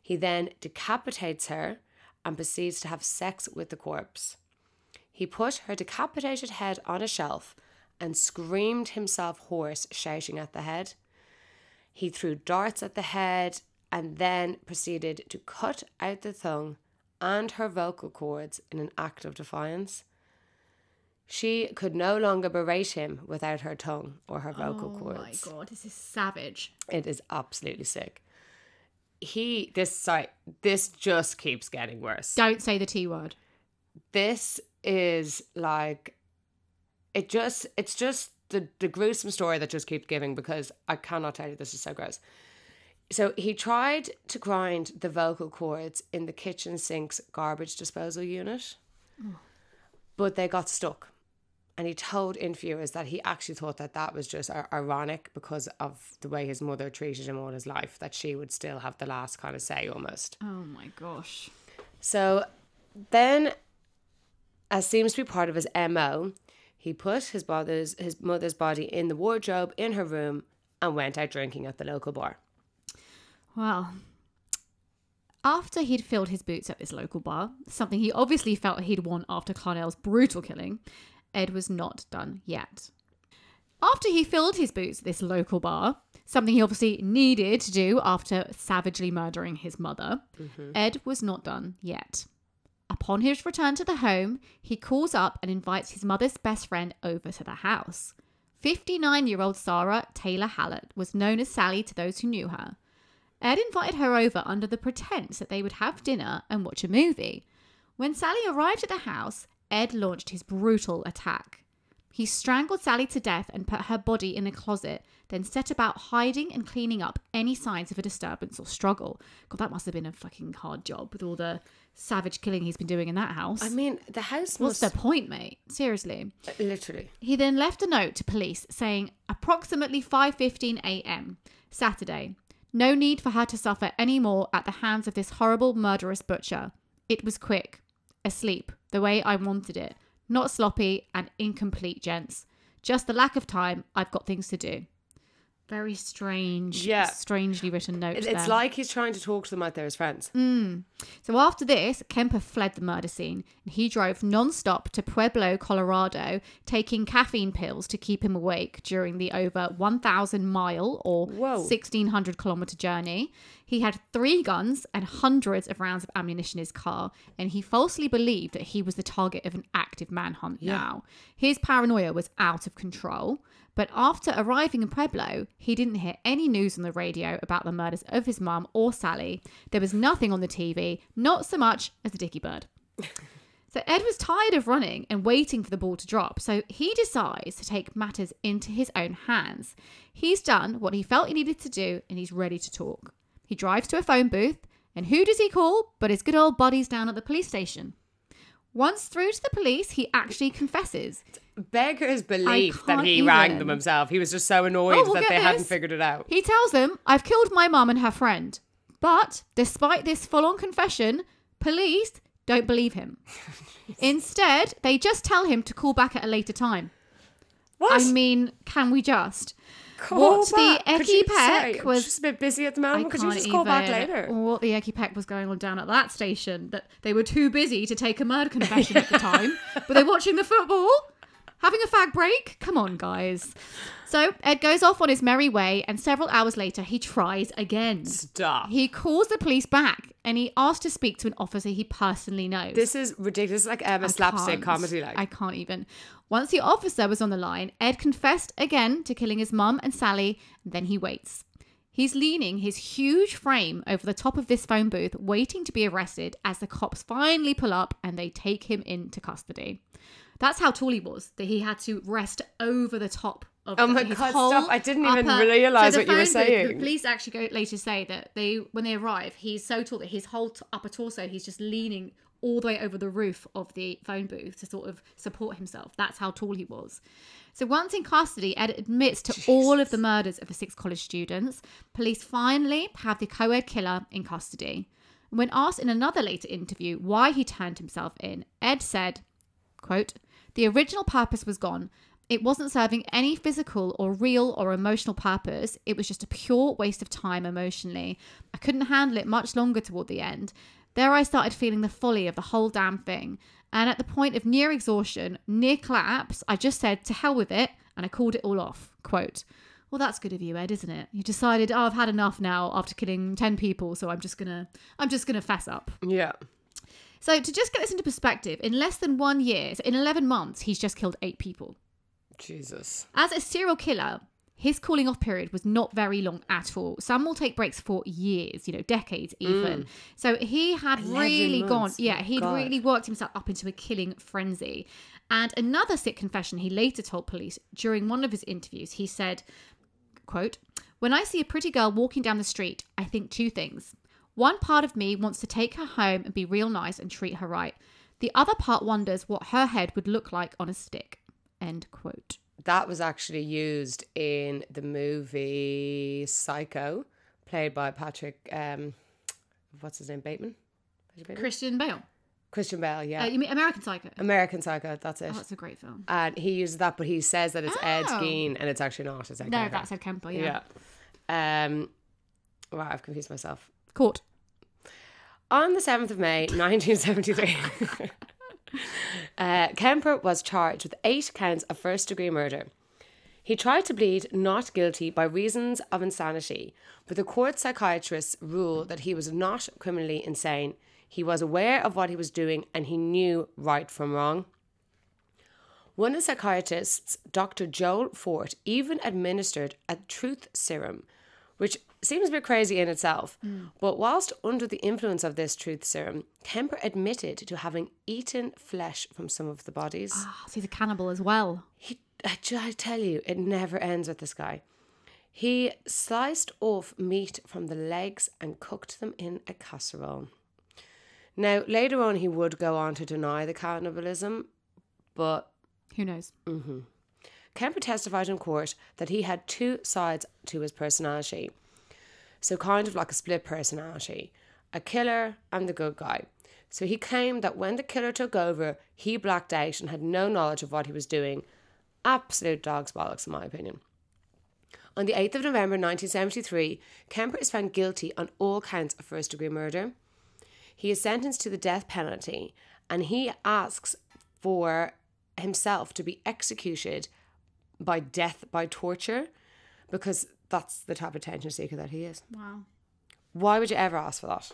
He then decapitates her and proceeds to have sex with the corpse. He put her decapitated head on a shelf and screamed himself hoarse, shouting at the head. He threw darts at the head and then proceeded to cut out the tongue and her vocal cords in an act of defiance. She could no longer berate him without her tongue or her vocal Oh cords. my god, this is savage. It is absolutely sick. He this sorry, this just keeps getting worse. Don't say the T word. This is like it just it's just the, the gruesome story that just keeps giving because I cannot tell you this is so gross. So he tried to grind the vocal cords in the kitchen sink's garbage disposal unit, but they got stuck. And he told interviewers that he actually thought that that was just ironic because of the way his mother treated him all his life, that she would still have the last kind of say almost. Oh my gosh. So then, as seems to be part of his MO, he put his mother's, his mother's body in the wardrobe in her room and went out drinking at the local bar. Well, after he'd filled his boots at this local bar, something he obviously felt he'd won after Clarnell's brutal killing, Ed was not done yet. After he filled his boots at this local bar, something he obviously needed to do after savagely murdering his mother, mm-hmm. Ed was not done yet. Upon his return to the home, he calls up and invites his mother's best friend over to the house. 59 year old Sarah Taylor Hallett was known as Sally to those who knew her. Ed invited her over under the pretense that they would have dinner and watch a movie. When Sally arrived at the house, Ed launched his brutal attack. He strangled Sally to death and put her body in a closet, then set about hiding and cleaning up any signs of a disturbance or struggle. God, that must have been a fucking hard job with all the savage killing he's been doing in that house. I mean, the house What's must the point, mate? Seriously. Uh, literally. He then left a note to police saying approximately 5:15 a.m. Saturday. No need for her to suffer any more at the hands of this horrible murderous butcher. It was quick, asleep, the way I wanted it. Not sloppy and incomplete, gents. Just the lack of time. I've got things to do. Very strange, Yeah. strangely written note. It- there. It's like he's trying to talk to them out there as friends. Mm. So after this, Kemper fled the murder scene and he drove non-stop to Pueblo, Colorado, taking caffeine pills to keep him awake during the over 1,000 mile or Whoa. 1,600 kilometer journey. He had three guns and hundreds of rounds of ammunition in his car, and he falsely believed that he was the target of an active manhunt now. His paranoia was out of control. But after arriving in Pueblo, he didn't hear any news on the radio about the murders of his mum or Sally. There was nothing on the TV, not so much as the Dicky Bird. So Ed was tired of running and waiting for the ball to drop, so he decides to take matters into his own hands. He's done what he felt he needed to do and he's ready to talk. He drives to a phone booth, and who does he call but his good old buddies down at the police station? Once through to the police, he actually confesses. Beggars belief that he rang them himself. He was just so annoyed Oh, well, that they hadn't figured it out. He tells them, I've killed my mum and her friend. But despite this full on confession, police don't believe him. Instead, they just tell him to call back at a later time. What? I mean, can we just? What the back. Could Ecky Peck was- just a bit busy at the I moment. Could you just call back later? What the Ecky Peck was going on down at that station that they were too busy to take a murder confession at the time, but they're watching the football, having a fag break? Come on, guys. So Ed goes off on his merry way, and several hours later, he tries again. Stop. He calls the police back and he asks to speak to an officer he personally knows. This is ridiculous. Like um, a slapstick comedy. Like I can't even. Once the officer was on the line, Ed confessed again to killing his mum and Sally, and then he waits. He's leaning his huge frame over the top of this phone booth, waiting to be arrested as the cops finally pull up and they take him into custody. That's how tall he was, that he had to rest over the top Oh my God. I didn't even upper- realise the what you were saying. The police actually go later say that they, when they arrive, he's so tall that his whole t- upper torso, he's just leaning all the way over the roof of the phone booth to sort of support himself. That's how tall he was. So once in custody, Ed admits to all of the murders of the six college students. Police finally have the co-ed killer in custody. When asked in another later interview why he turned himself in, Ed said, quote, the original purpose was gone. It wasn't serving any physical or real or emotional purpose. It was just a pure waste of time emotionally. I couldn't handle it much longer toward the end. There I started feeling the folly of the whole damn thing. And at the point of near exhaustion, near collapse, I just said, to hell with it, and I called it all off. Quote, well, that's good of you, Ed, isn't it? You decided, oh, I've had enough now after killing 10 people, so I'm just gonna, I'm just gonna fess up. yeah. So to just get this into perspective, in less than one year, so in 11 months, he's just killed eight people. Jesus. As a serial killer, his cooling off period was not very long at all. Some will take breaks for years, you know, decades mm. even. So he had 11 really gone, yeah, he'd God. really worked himself up into a killing frenzy. And another sick confession he later told police during one of his interviews, he said, quote, When I see a pretty girl walking down the street, I think two things. One part of me wants to take her home and be real nice and treat her right. The other part wonders what her head would look like on a stick. End quote. That was actually used in the movie Psycho, played by Patrick. Um, what's his name? Bateman. Bateman? Christian Bale. Christian Bale. Yeah. Uh, you mean American Psycho? American Psycho. That's it. Oh, that's a great film. and he uses that, but he says that it's Ed Oh. Gein, and it's actually not. It's Ed No, Kemper. that's Ed Kemper. Yeah. Yeah. Um. Wow, I've confused myself. Court. On the 7th of May, 1973, uh, Kemper was charged with eight counts of first degree murder. He tried to plead not guilty by reasons of insanity, but the court psychiatrists ruled that he was not criminally insane. He was aware of what he was doing and he knew right from wrong. One of the psychiatrists, Dr. Joel Fort, even administered a truth serum, which seems a bit crazy in itself. Hmm. But whilst under the influence of this truth serum, Kemper admitted to having eaten flesh from some of the bodies. Oh, so he's a cannibal as well. He, I, I tell you, it never ends with this guy. He sliced off meat from the legs and cooked them in a casserole. Now, later on, he would go on to deny the cannibalism, but Who knows? Mm-hmm. Kemper testified in court that he had two sides to his personality. So, kind of like a split personality a killer and the good guy. So, he claimed that when the killer took over, he blacked out and had no knowledge of what he was doing. Absolute dog's bollocks, in my opinion. On the 8th of November 1973, Kemper is found guilty on all counts of first degree murder. He is sentenced to the death penalty and he asks for himself to be executed by death by torture because that's the type of attention seeker that he is. Wow. Why would you ever ask for that?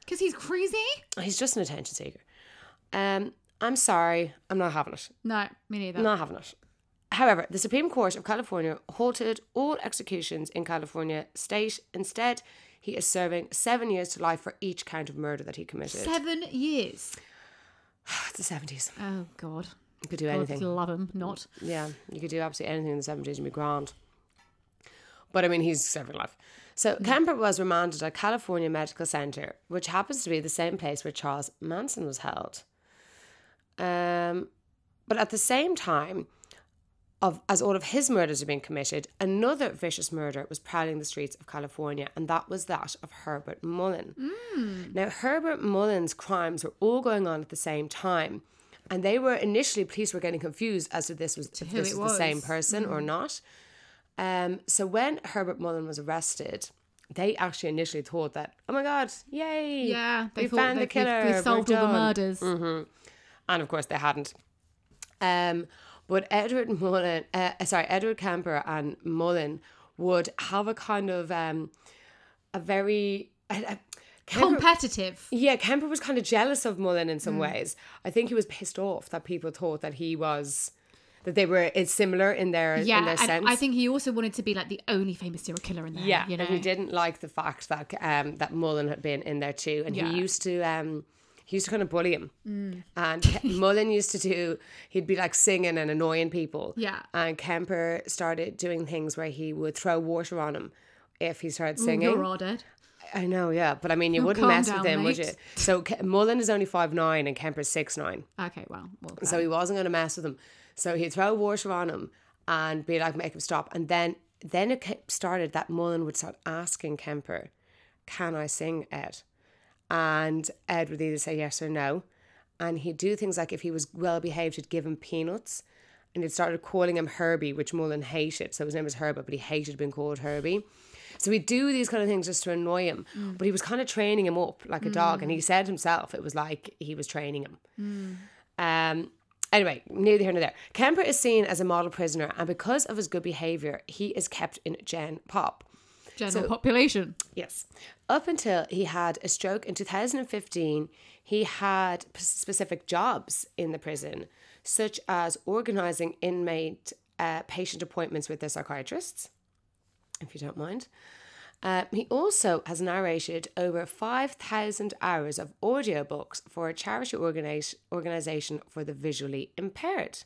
Because he's crazy? He's just an attention seeker. Um, I'm sorry, I'm not having it. No, me neither. Not having it. However, the Supreme Court of California halted all executions in California state. Instead, he is serving seven years to life for each count of murder that he committed. Seven years. It's the 70s. Oh, God. You could do God, anything. love him. Not. Yeah, you could do absolutely anything in the 70s and be grand. But I mean, he's serving life. So mm-hmm. Kemper was remanded at California Medical Center, which happens to be the same place where Charles Manson was held. Um, but at the same time, of as all of his murders are being committed, another vicious murder was prowling the streets of California, and that was that of Herbert Mullin. Mm. Now, Herbert Mullin's crimes were all going on at the same time, and they were initially police were getting confused as to this was if this it was the same was. person or mm-hmm. not. Um, so when Herbert Mullin was arrested, they actually initially thought that, oh my god, yay, Yeah. They we found the killer, They, solved all the done." murders. and of course they hadn't. Um, But Edward Mullin, uh, sorry, Edward Kemper and Mullin would have a kind of um, a very. Uh, Kemper, Competitive. yeah, Kemper was kind of jealous of Mullin in some ways. I think he was pissed off that people thought that he was that they were similar in their in Yeah, their and sense. I think he also wanted to be like the only famous serial killer in there. Yeah, you know. and he didn't like the fact that um that Mullin had been in there too, and Yeah. he used to um he used to kind of bully him, Mm. and Mullin used to do he'd be like singing and annoying people. Yeah. and Kemper started doing things where he would throw water on him if he started Ooh, singing. You're all dead. I know, yeah, but I mean, you wouldn't mess down, with him, would you? So Mullin is only five nine and Kemper's six nine. Okay, well, well So he wasn't going to mess with him. So he'd throw water on him and be like, make him stop. And then then it started that Mullin would start asking Kemper, can I sing, Ed? And Ed would either say yes or no. And he'd do things like if he was well behaved, he'd give him peanuts. And he'd started calling him Herbie, which Mullin hated. So his name was Herbert, but he hated being called Herbie. So he'd do these kind of things just to annoy him. Mm. But he was kind of training him up like a dog. And he mm. said himself, it was like he was training him. Mm. Um, anyway, neither here nor there. Kemper is seen as a model prisoner, and because of his good behaviour, he is kept in Gen Pop. general population. Yes. Up until he had a stroke in 2015, he had specific jobs in the prison, such as organising inmate uh, patient appointments with their psychiatrists, if you don't mind. Uh, he also has narrated over 5,000 hours of audiobooks for a charity organi- organisation for the visually impaired.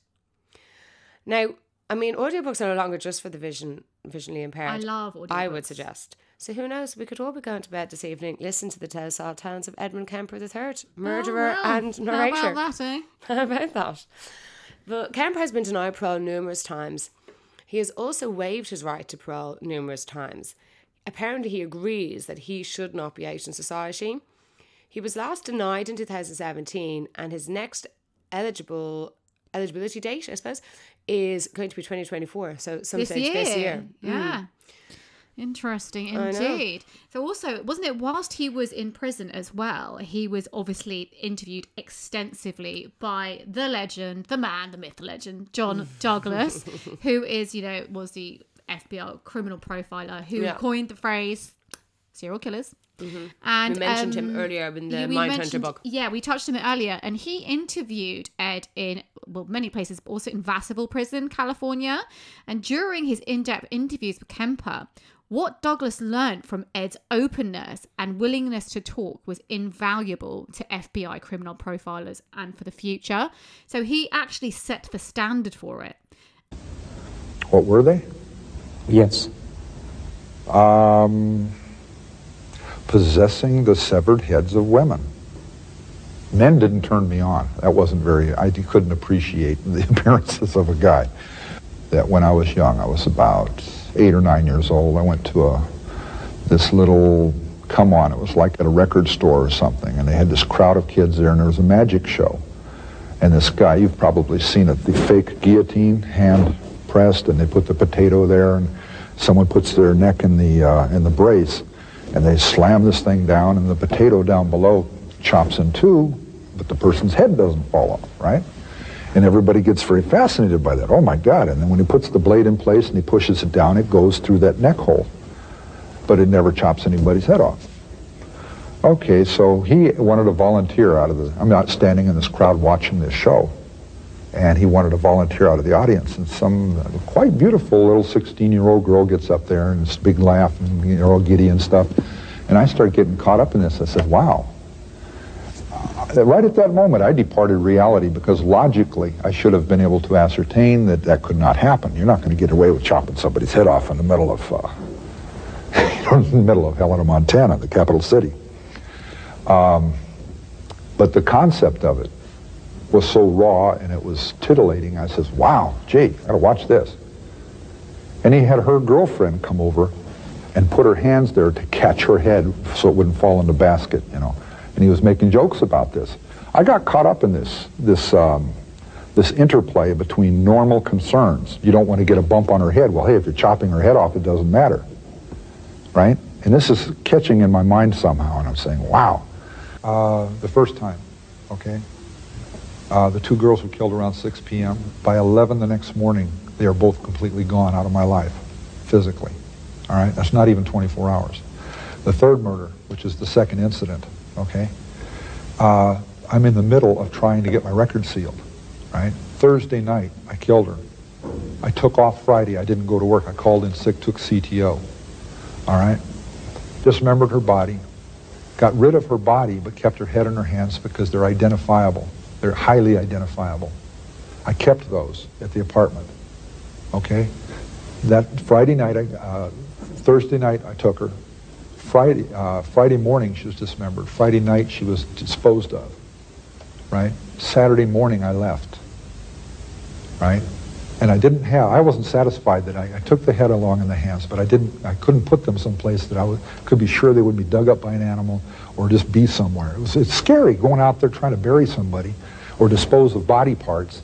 Now, I mean, audiobooks are no longer just for the vision visually impaired. I love audiobooks. I would suggest. So who knows? We could all be going to bed this evening, listen to the telltale tales of Edmund Kemper III, murderer Oh, well. and How narrator. about that, eh? How about that? But Kemper has been denied parole numerous times. He has also waived his right to parole numerous times. Apparently, he agrees that he should not be out in society. He was last denied in 2017, and his next eligible eligibility date, I suppose, is going to be 2024. So some This stage year. this year. Yeah. Mm. Interesting indeed. So also, wasn't it whilst he was in prison as well, he was obviously interviewed extensively by the legend, the man, the myth, the legend, John Douglas, who is, you know, was the FBI criminal profiler who Yeah. coined the phrase serial killers. And We mentioned him um, earlier in the Mindhunter book. Yeah, we touched on it earlier, and he interviewed Ed in well many places, but also in Vacaville Prison, California. And during his in-depth interviews with Kemper, what Douglas learned from Ed's openness and willingness to talk was invaluable to FBI criminal profilers and for the future. So he actually set the standard for it. What were they? Yes. Um, possessing the severed heads of women. Men didn't turn me on. That wasn't very, I couldn't appreciate the appearances of a guy. That when I was young, I was about eight or nine years old, I went to a, this little, come on, it was like at a record store or something, and they had this crowd of kids there, and there was a magic show. And this guy, you've probably seen it, the fake guillotine, hand pressed, and they put the potato there, and someone puts their neck in the uh, in the brace, and they slam this thing down, and the potato down below chops in two, but the person's head doesn't fall off, right? And everybody gets very fascinated by that. Oh my God! And then when he puts the blade in place and he pushes it down, it goes through that neck hole, but it never chops anybody's head off. Okay, so he wanted to volunteer out of the, I'm not standing in this crowd watching this show. And he wanted to volunteer out of the audience. And some quite beautiful little 16-year-old girl gets up there and a big laugh and you're all giddy and stuff. And I started getting caught up in this. I said, wow. Uh, Right at that moment, I departed reality because logically I should have been able to ascertain that that could not happen. You're not going to get away with chopping somebody's head off in the middle of, uh, in the middle of Helena, Montana, the capital city. But the concept of it was so raw and it was titillating. I says, wow, gee, gotta watch this. And he had her girlfriend come over and put her hands there to catch her head so it wouldn't fall in the basket, you know. And he was making jokes about this. I got caught up in this, this, um, this interplay between normal concerns. You don't want to get a bump on her head. Well, hey, if you're chopping her head off, it doesn't matter, right? And this is catching in my mind somehow, and I'm saying, wow. Uh, the first time, okay? Uh, the two girls were killed around 6 p.m. By 11 the next morning, they are both completely gone out of my life, physically. All right, that's not even 24 hours. The third murder, which is the second incident, okay, uh, I'm in the middle of trying to get my record sealed, right? Thursday night, I killed her. I took off Friday. I didn't go to work. I called in sick, took CTO. All right? Dismembered her body, got rid of her body, but kept her head and her hands because they're identifiable. They're highly identifiable. I kept those at the apartment. Okay? That Friday night, I, uh, Thursday night, I took her. Friday, uh, Friday morning, she was dismembered. Friday night, she was disposed of. Right? Saturday morning, I left. Right? And I didn't have, I wasn't satisfied that I, I took the head along in the hands, but I didn't, I couldn't put them someplace that I could be sure they would be dug up by an animal or just be somewhere. It was, it's scary going out there trying to bury somebody or dispose of body parts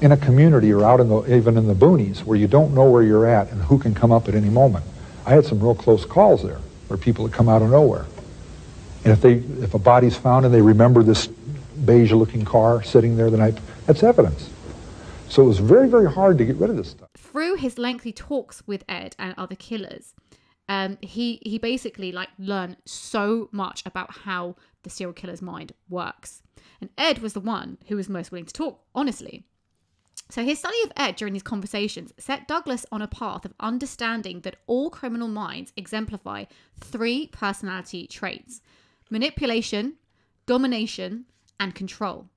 in a community or out in the, even in the boonies where you don't know where you're at and who can come up at any moment. I had some real close calls there where people had come out of nowhere. And if they, if a body's found and they remember this beige looking car sitting there the night, that's evidence. So it was very, very hard to get rid of this stuff. Through his lengthy talks with Ed and other killers, um, he he basically like learned so much about how the serial killer's mind works. And Ed was the one who was most willing to talk honestly. So his study of Ed during these conversations set Douglas on a path of understanding that all criminal minds exemplify three personality traits: manipulation, domination, and control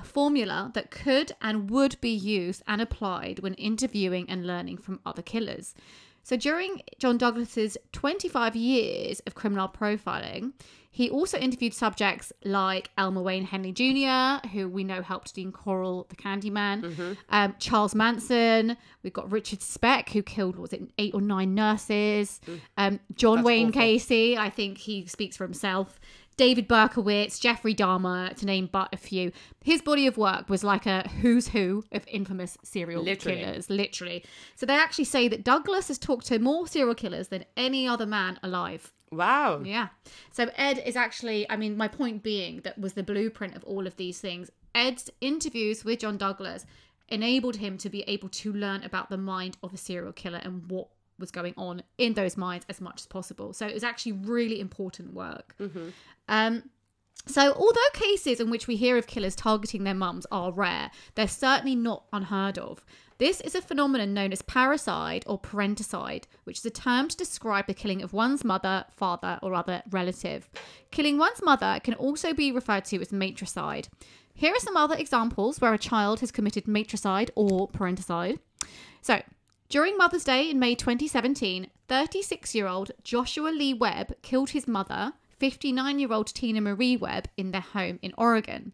a formula that could and would be used and applied when interviewing and learning from other killers. So during John Douglas's 25 years of criminal profiling, he also interviewed subjects like Elmer Wayne Henley Jr., who we know helped Dean Corll, the Candyman, um, Charles Manson. We've got Richard Speck, who killed, what was it, eight or nine nurses. Um, John That's Wayne awful. Gacy, I think he speaks for himself. David Berkowitz, Jeffrey Dahmer, to name but a few. His body of work was like a who's who of infamous serial Literally. killers, literally. So they actually say that Douglas has talked to more serial killers than any other man alive. Wow. Yeah. So Ed is actually, I mean, my point being that was the blueprint of all of these things. Ed's interviews with John Douglas enabled him to be able to learn about the mind of a serial killer and what was going on in those minds as much as possible. So it was actually really important work. Um, so, although cases in which we hear of killers targeting their mums are rare, they're certainly not unheard of. This is a phenomenon known as parricide or parenticide, which is a term to describe the killing of one's mother, father, or other relative. Killing one's mother can also be referred to as matricide. Here are some other examples where a child has committed matricide or parenticide. So, during Mother's Day in May 2017, 36 year old Joshua Lee Webb killed his mother, 59 year old Tina Marie Webb, in their home in Oregon.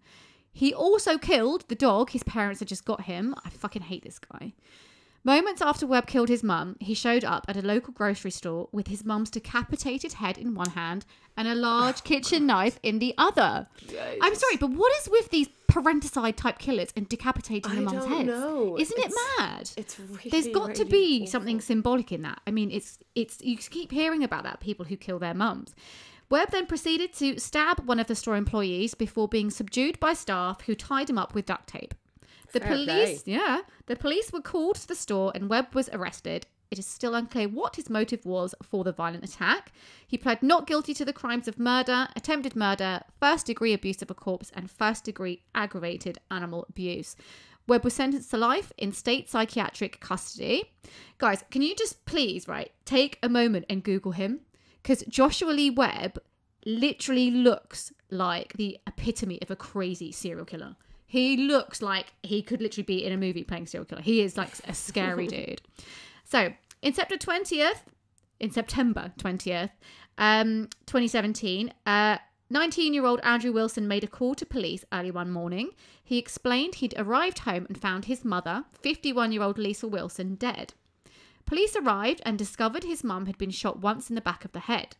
He also killed the dog his parents had just got him. I fucking hate this guy. Moments after Webb killed his mum, he showed up at a local grocery store with his mum's decapitated head in one hand and a large kitchen knife in the other. I'm sorry, but what is with these parenticide type killers and decapitating the mum's don't heads? know. Isn't it mad? It's really, There's got to be awful. something symbolic in that. I mean, it's it's you keep hearing about that people who kill their mums. Webb then proceeded to stab one of the store employees before being subdued by staff who tied him up with duct tape. The Fair police, play. yeah, the police were called to the store and Webb was arrested. It is still unclear what his motive was for the violent attack. He pled not guilty to the crimes of murder, attempted murder, first degree abuse of a corpse, and first degree aggravated animal abuse. Webb was sentenced to life in state psychiatric custody. Guys, can you just please, right, take a moment and Google him? Because Joshua Lee Webb literally looks like the epitome of a crazy serial killer. He looks like he could literally be in a movie playing serial killer. He is like a scary dude. So, in September 20th, in September 20th, um, 2017, uh, 19 year old Andrew Wilson made a call to police early one morning. He explained he'd arrived home and found his mother, 51 year old Lisa Wilson, dead. Police arrived and discovered his mum had been shot once in the back of the head.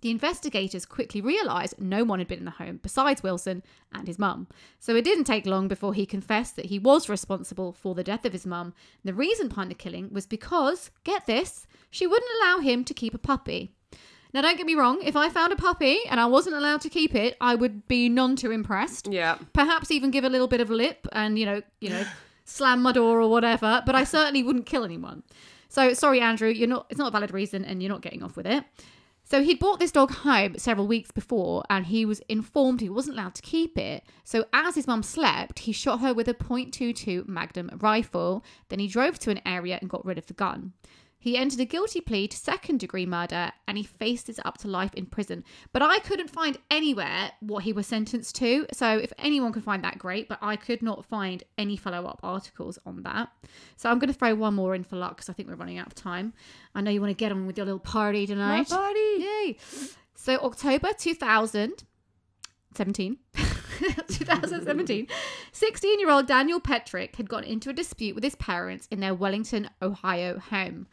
The investigators quickly realised no one had been in the home besides Wilson and his mum. So it didn't take long before he confessed that he was responsible for the death of his mum. The reason behind the killing was because, get this, she wouldn't allow him to keep a puppy. Now, don't get me wrong. If I found a puppy and I wasn't allowed to keep it, I would be none too impressed. Yeah. Perhaps even give a little bit of a lip and you know, you know, slam my door or whatever. But I certainly wouldn't kill anyone. So sorry, Andrew. You're not. It's not a valid reason, and you're not getting off with it. So he'd brought this dog home several weeks before, and he was informed he wasn't allowed to keep it. So as his mum slept, he shot her with a .22 Magnum rifle. Then he drove to an area and got rid of the gun. He entered a guilty plea to second degree murder and he faced it up to life in prison. But I couldn't find anywhere what he was sentenced to. So if anyone could find that, great. But I could not find any follow up articles on that. So I'm going to throw one more in for luck because I think we're running out of time. I know you want to get on with your little party tonight. My party. Yay. So October 2017. 2017, 16 year old Daniel Petric had gotten into a dispute with his parents in their Wellington, Ohio home.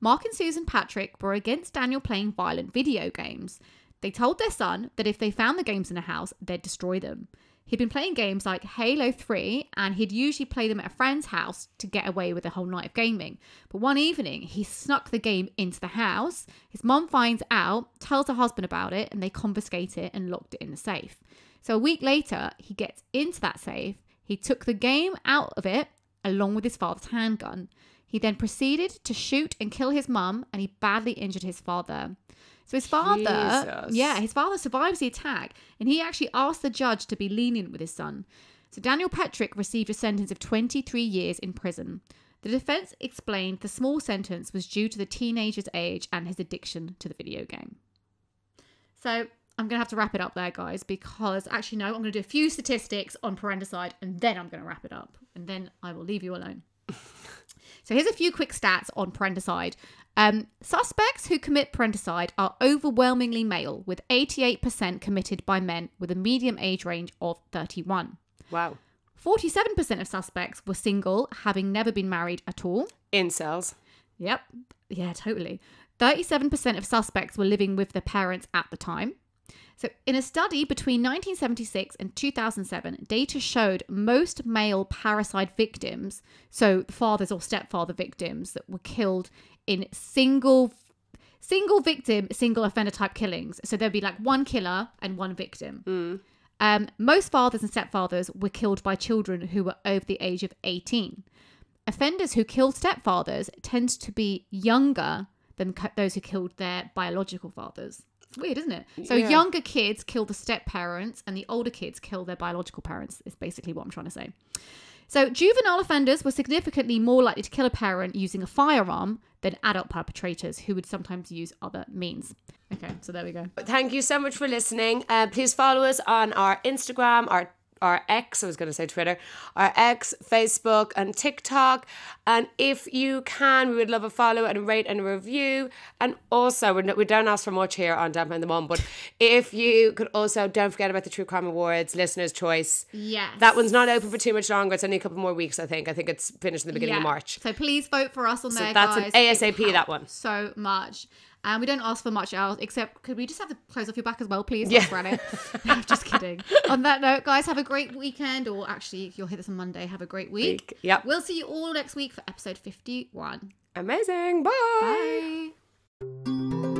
Mark and Susan Petric were against Daniel playing violent video games. They told their son that if they found the games in the house, they'd destroy them. He'd been playing games like Halo 3 and he'd usually play them at a friend's house to get away with a whole night of gaming. But one evening, he snuck the game into the house. His mom finds out, tells her husband about it, and they confiscate it and locked it in the safe. So a week later, he gets into that safe. He took the game out of it along with his father's handgun. He then proceeded to shoot and kill his mum and he badly injured his father. So his father, Jesus. yeah, his father survives the attack and he actually asked the judge to be lenient with his son. So Daniel Petric received a sentence of 23 years in prison. The defense explained the small sentence was due to the teenager's age and his addiction to the video game. So I'm going to have to wrap it up there, guys, because actually, no, I'm going to do a few statistics on parenticide and then I'm going to wrap it up and then I will leave you alone. so here's a few quick stats on parenticide. Um, suspects who commit parenticide are overwhelmingly male, with 88% committed by men with a medium age range of 31. Wow. 47% of suspects were single, having never been married at all. Incels. Yep. Yeah, totally. 37% of suspects were living with their parents at the time. So, in a study between 1976 and 2007, data showed most male parricide victims, so the fathers or stepfather victims that were killed in single single victim, single offender type killings. So there'd be like one killer and one victim. Um, most fathers and stepfathers were killed by children who were over the age of 18. Offenders who killed stepfathers tend to be younger than those who killed their biological fathers. Weird, isn't it? So Yeah. younger kids kill the step parents, and the older kids kill their biological parents. Is basically what I'm trying to say. So juvenile offenders were significantly more likely to kill a parent using a firearm than adult perpetrators who would sometimes use other means. Okay, so there we go. Thank you so much for listening. Uh, please follow us on our Instagram, our our X, I was going to say Twitter, our X, Facebook, and TikTok. And if you can, we would love a follow and a rate and a review. And also, we don't ask for much here on Damp and the Mum, but if you could also, don't forget about the True Crime Awards, Listener's Choice. Yes. That one's not open for too much longer. It's only a couple more weeks, I think. I think it's finished in the beginning of March. So please vote for us on there, that's an guys. It ASAP, that one. So much. And we don't ask for much else, except could we just have the clothes off your back as well, please? Yeah. Yeah. Granite. No, just kidding. on that note, guys, have a great weekend, or actually, if you'll hear this on Monday, have a great week. Week, yep. We'll see you all next week for episode 51. Amazing. Bye. Bye.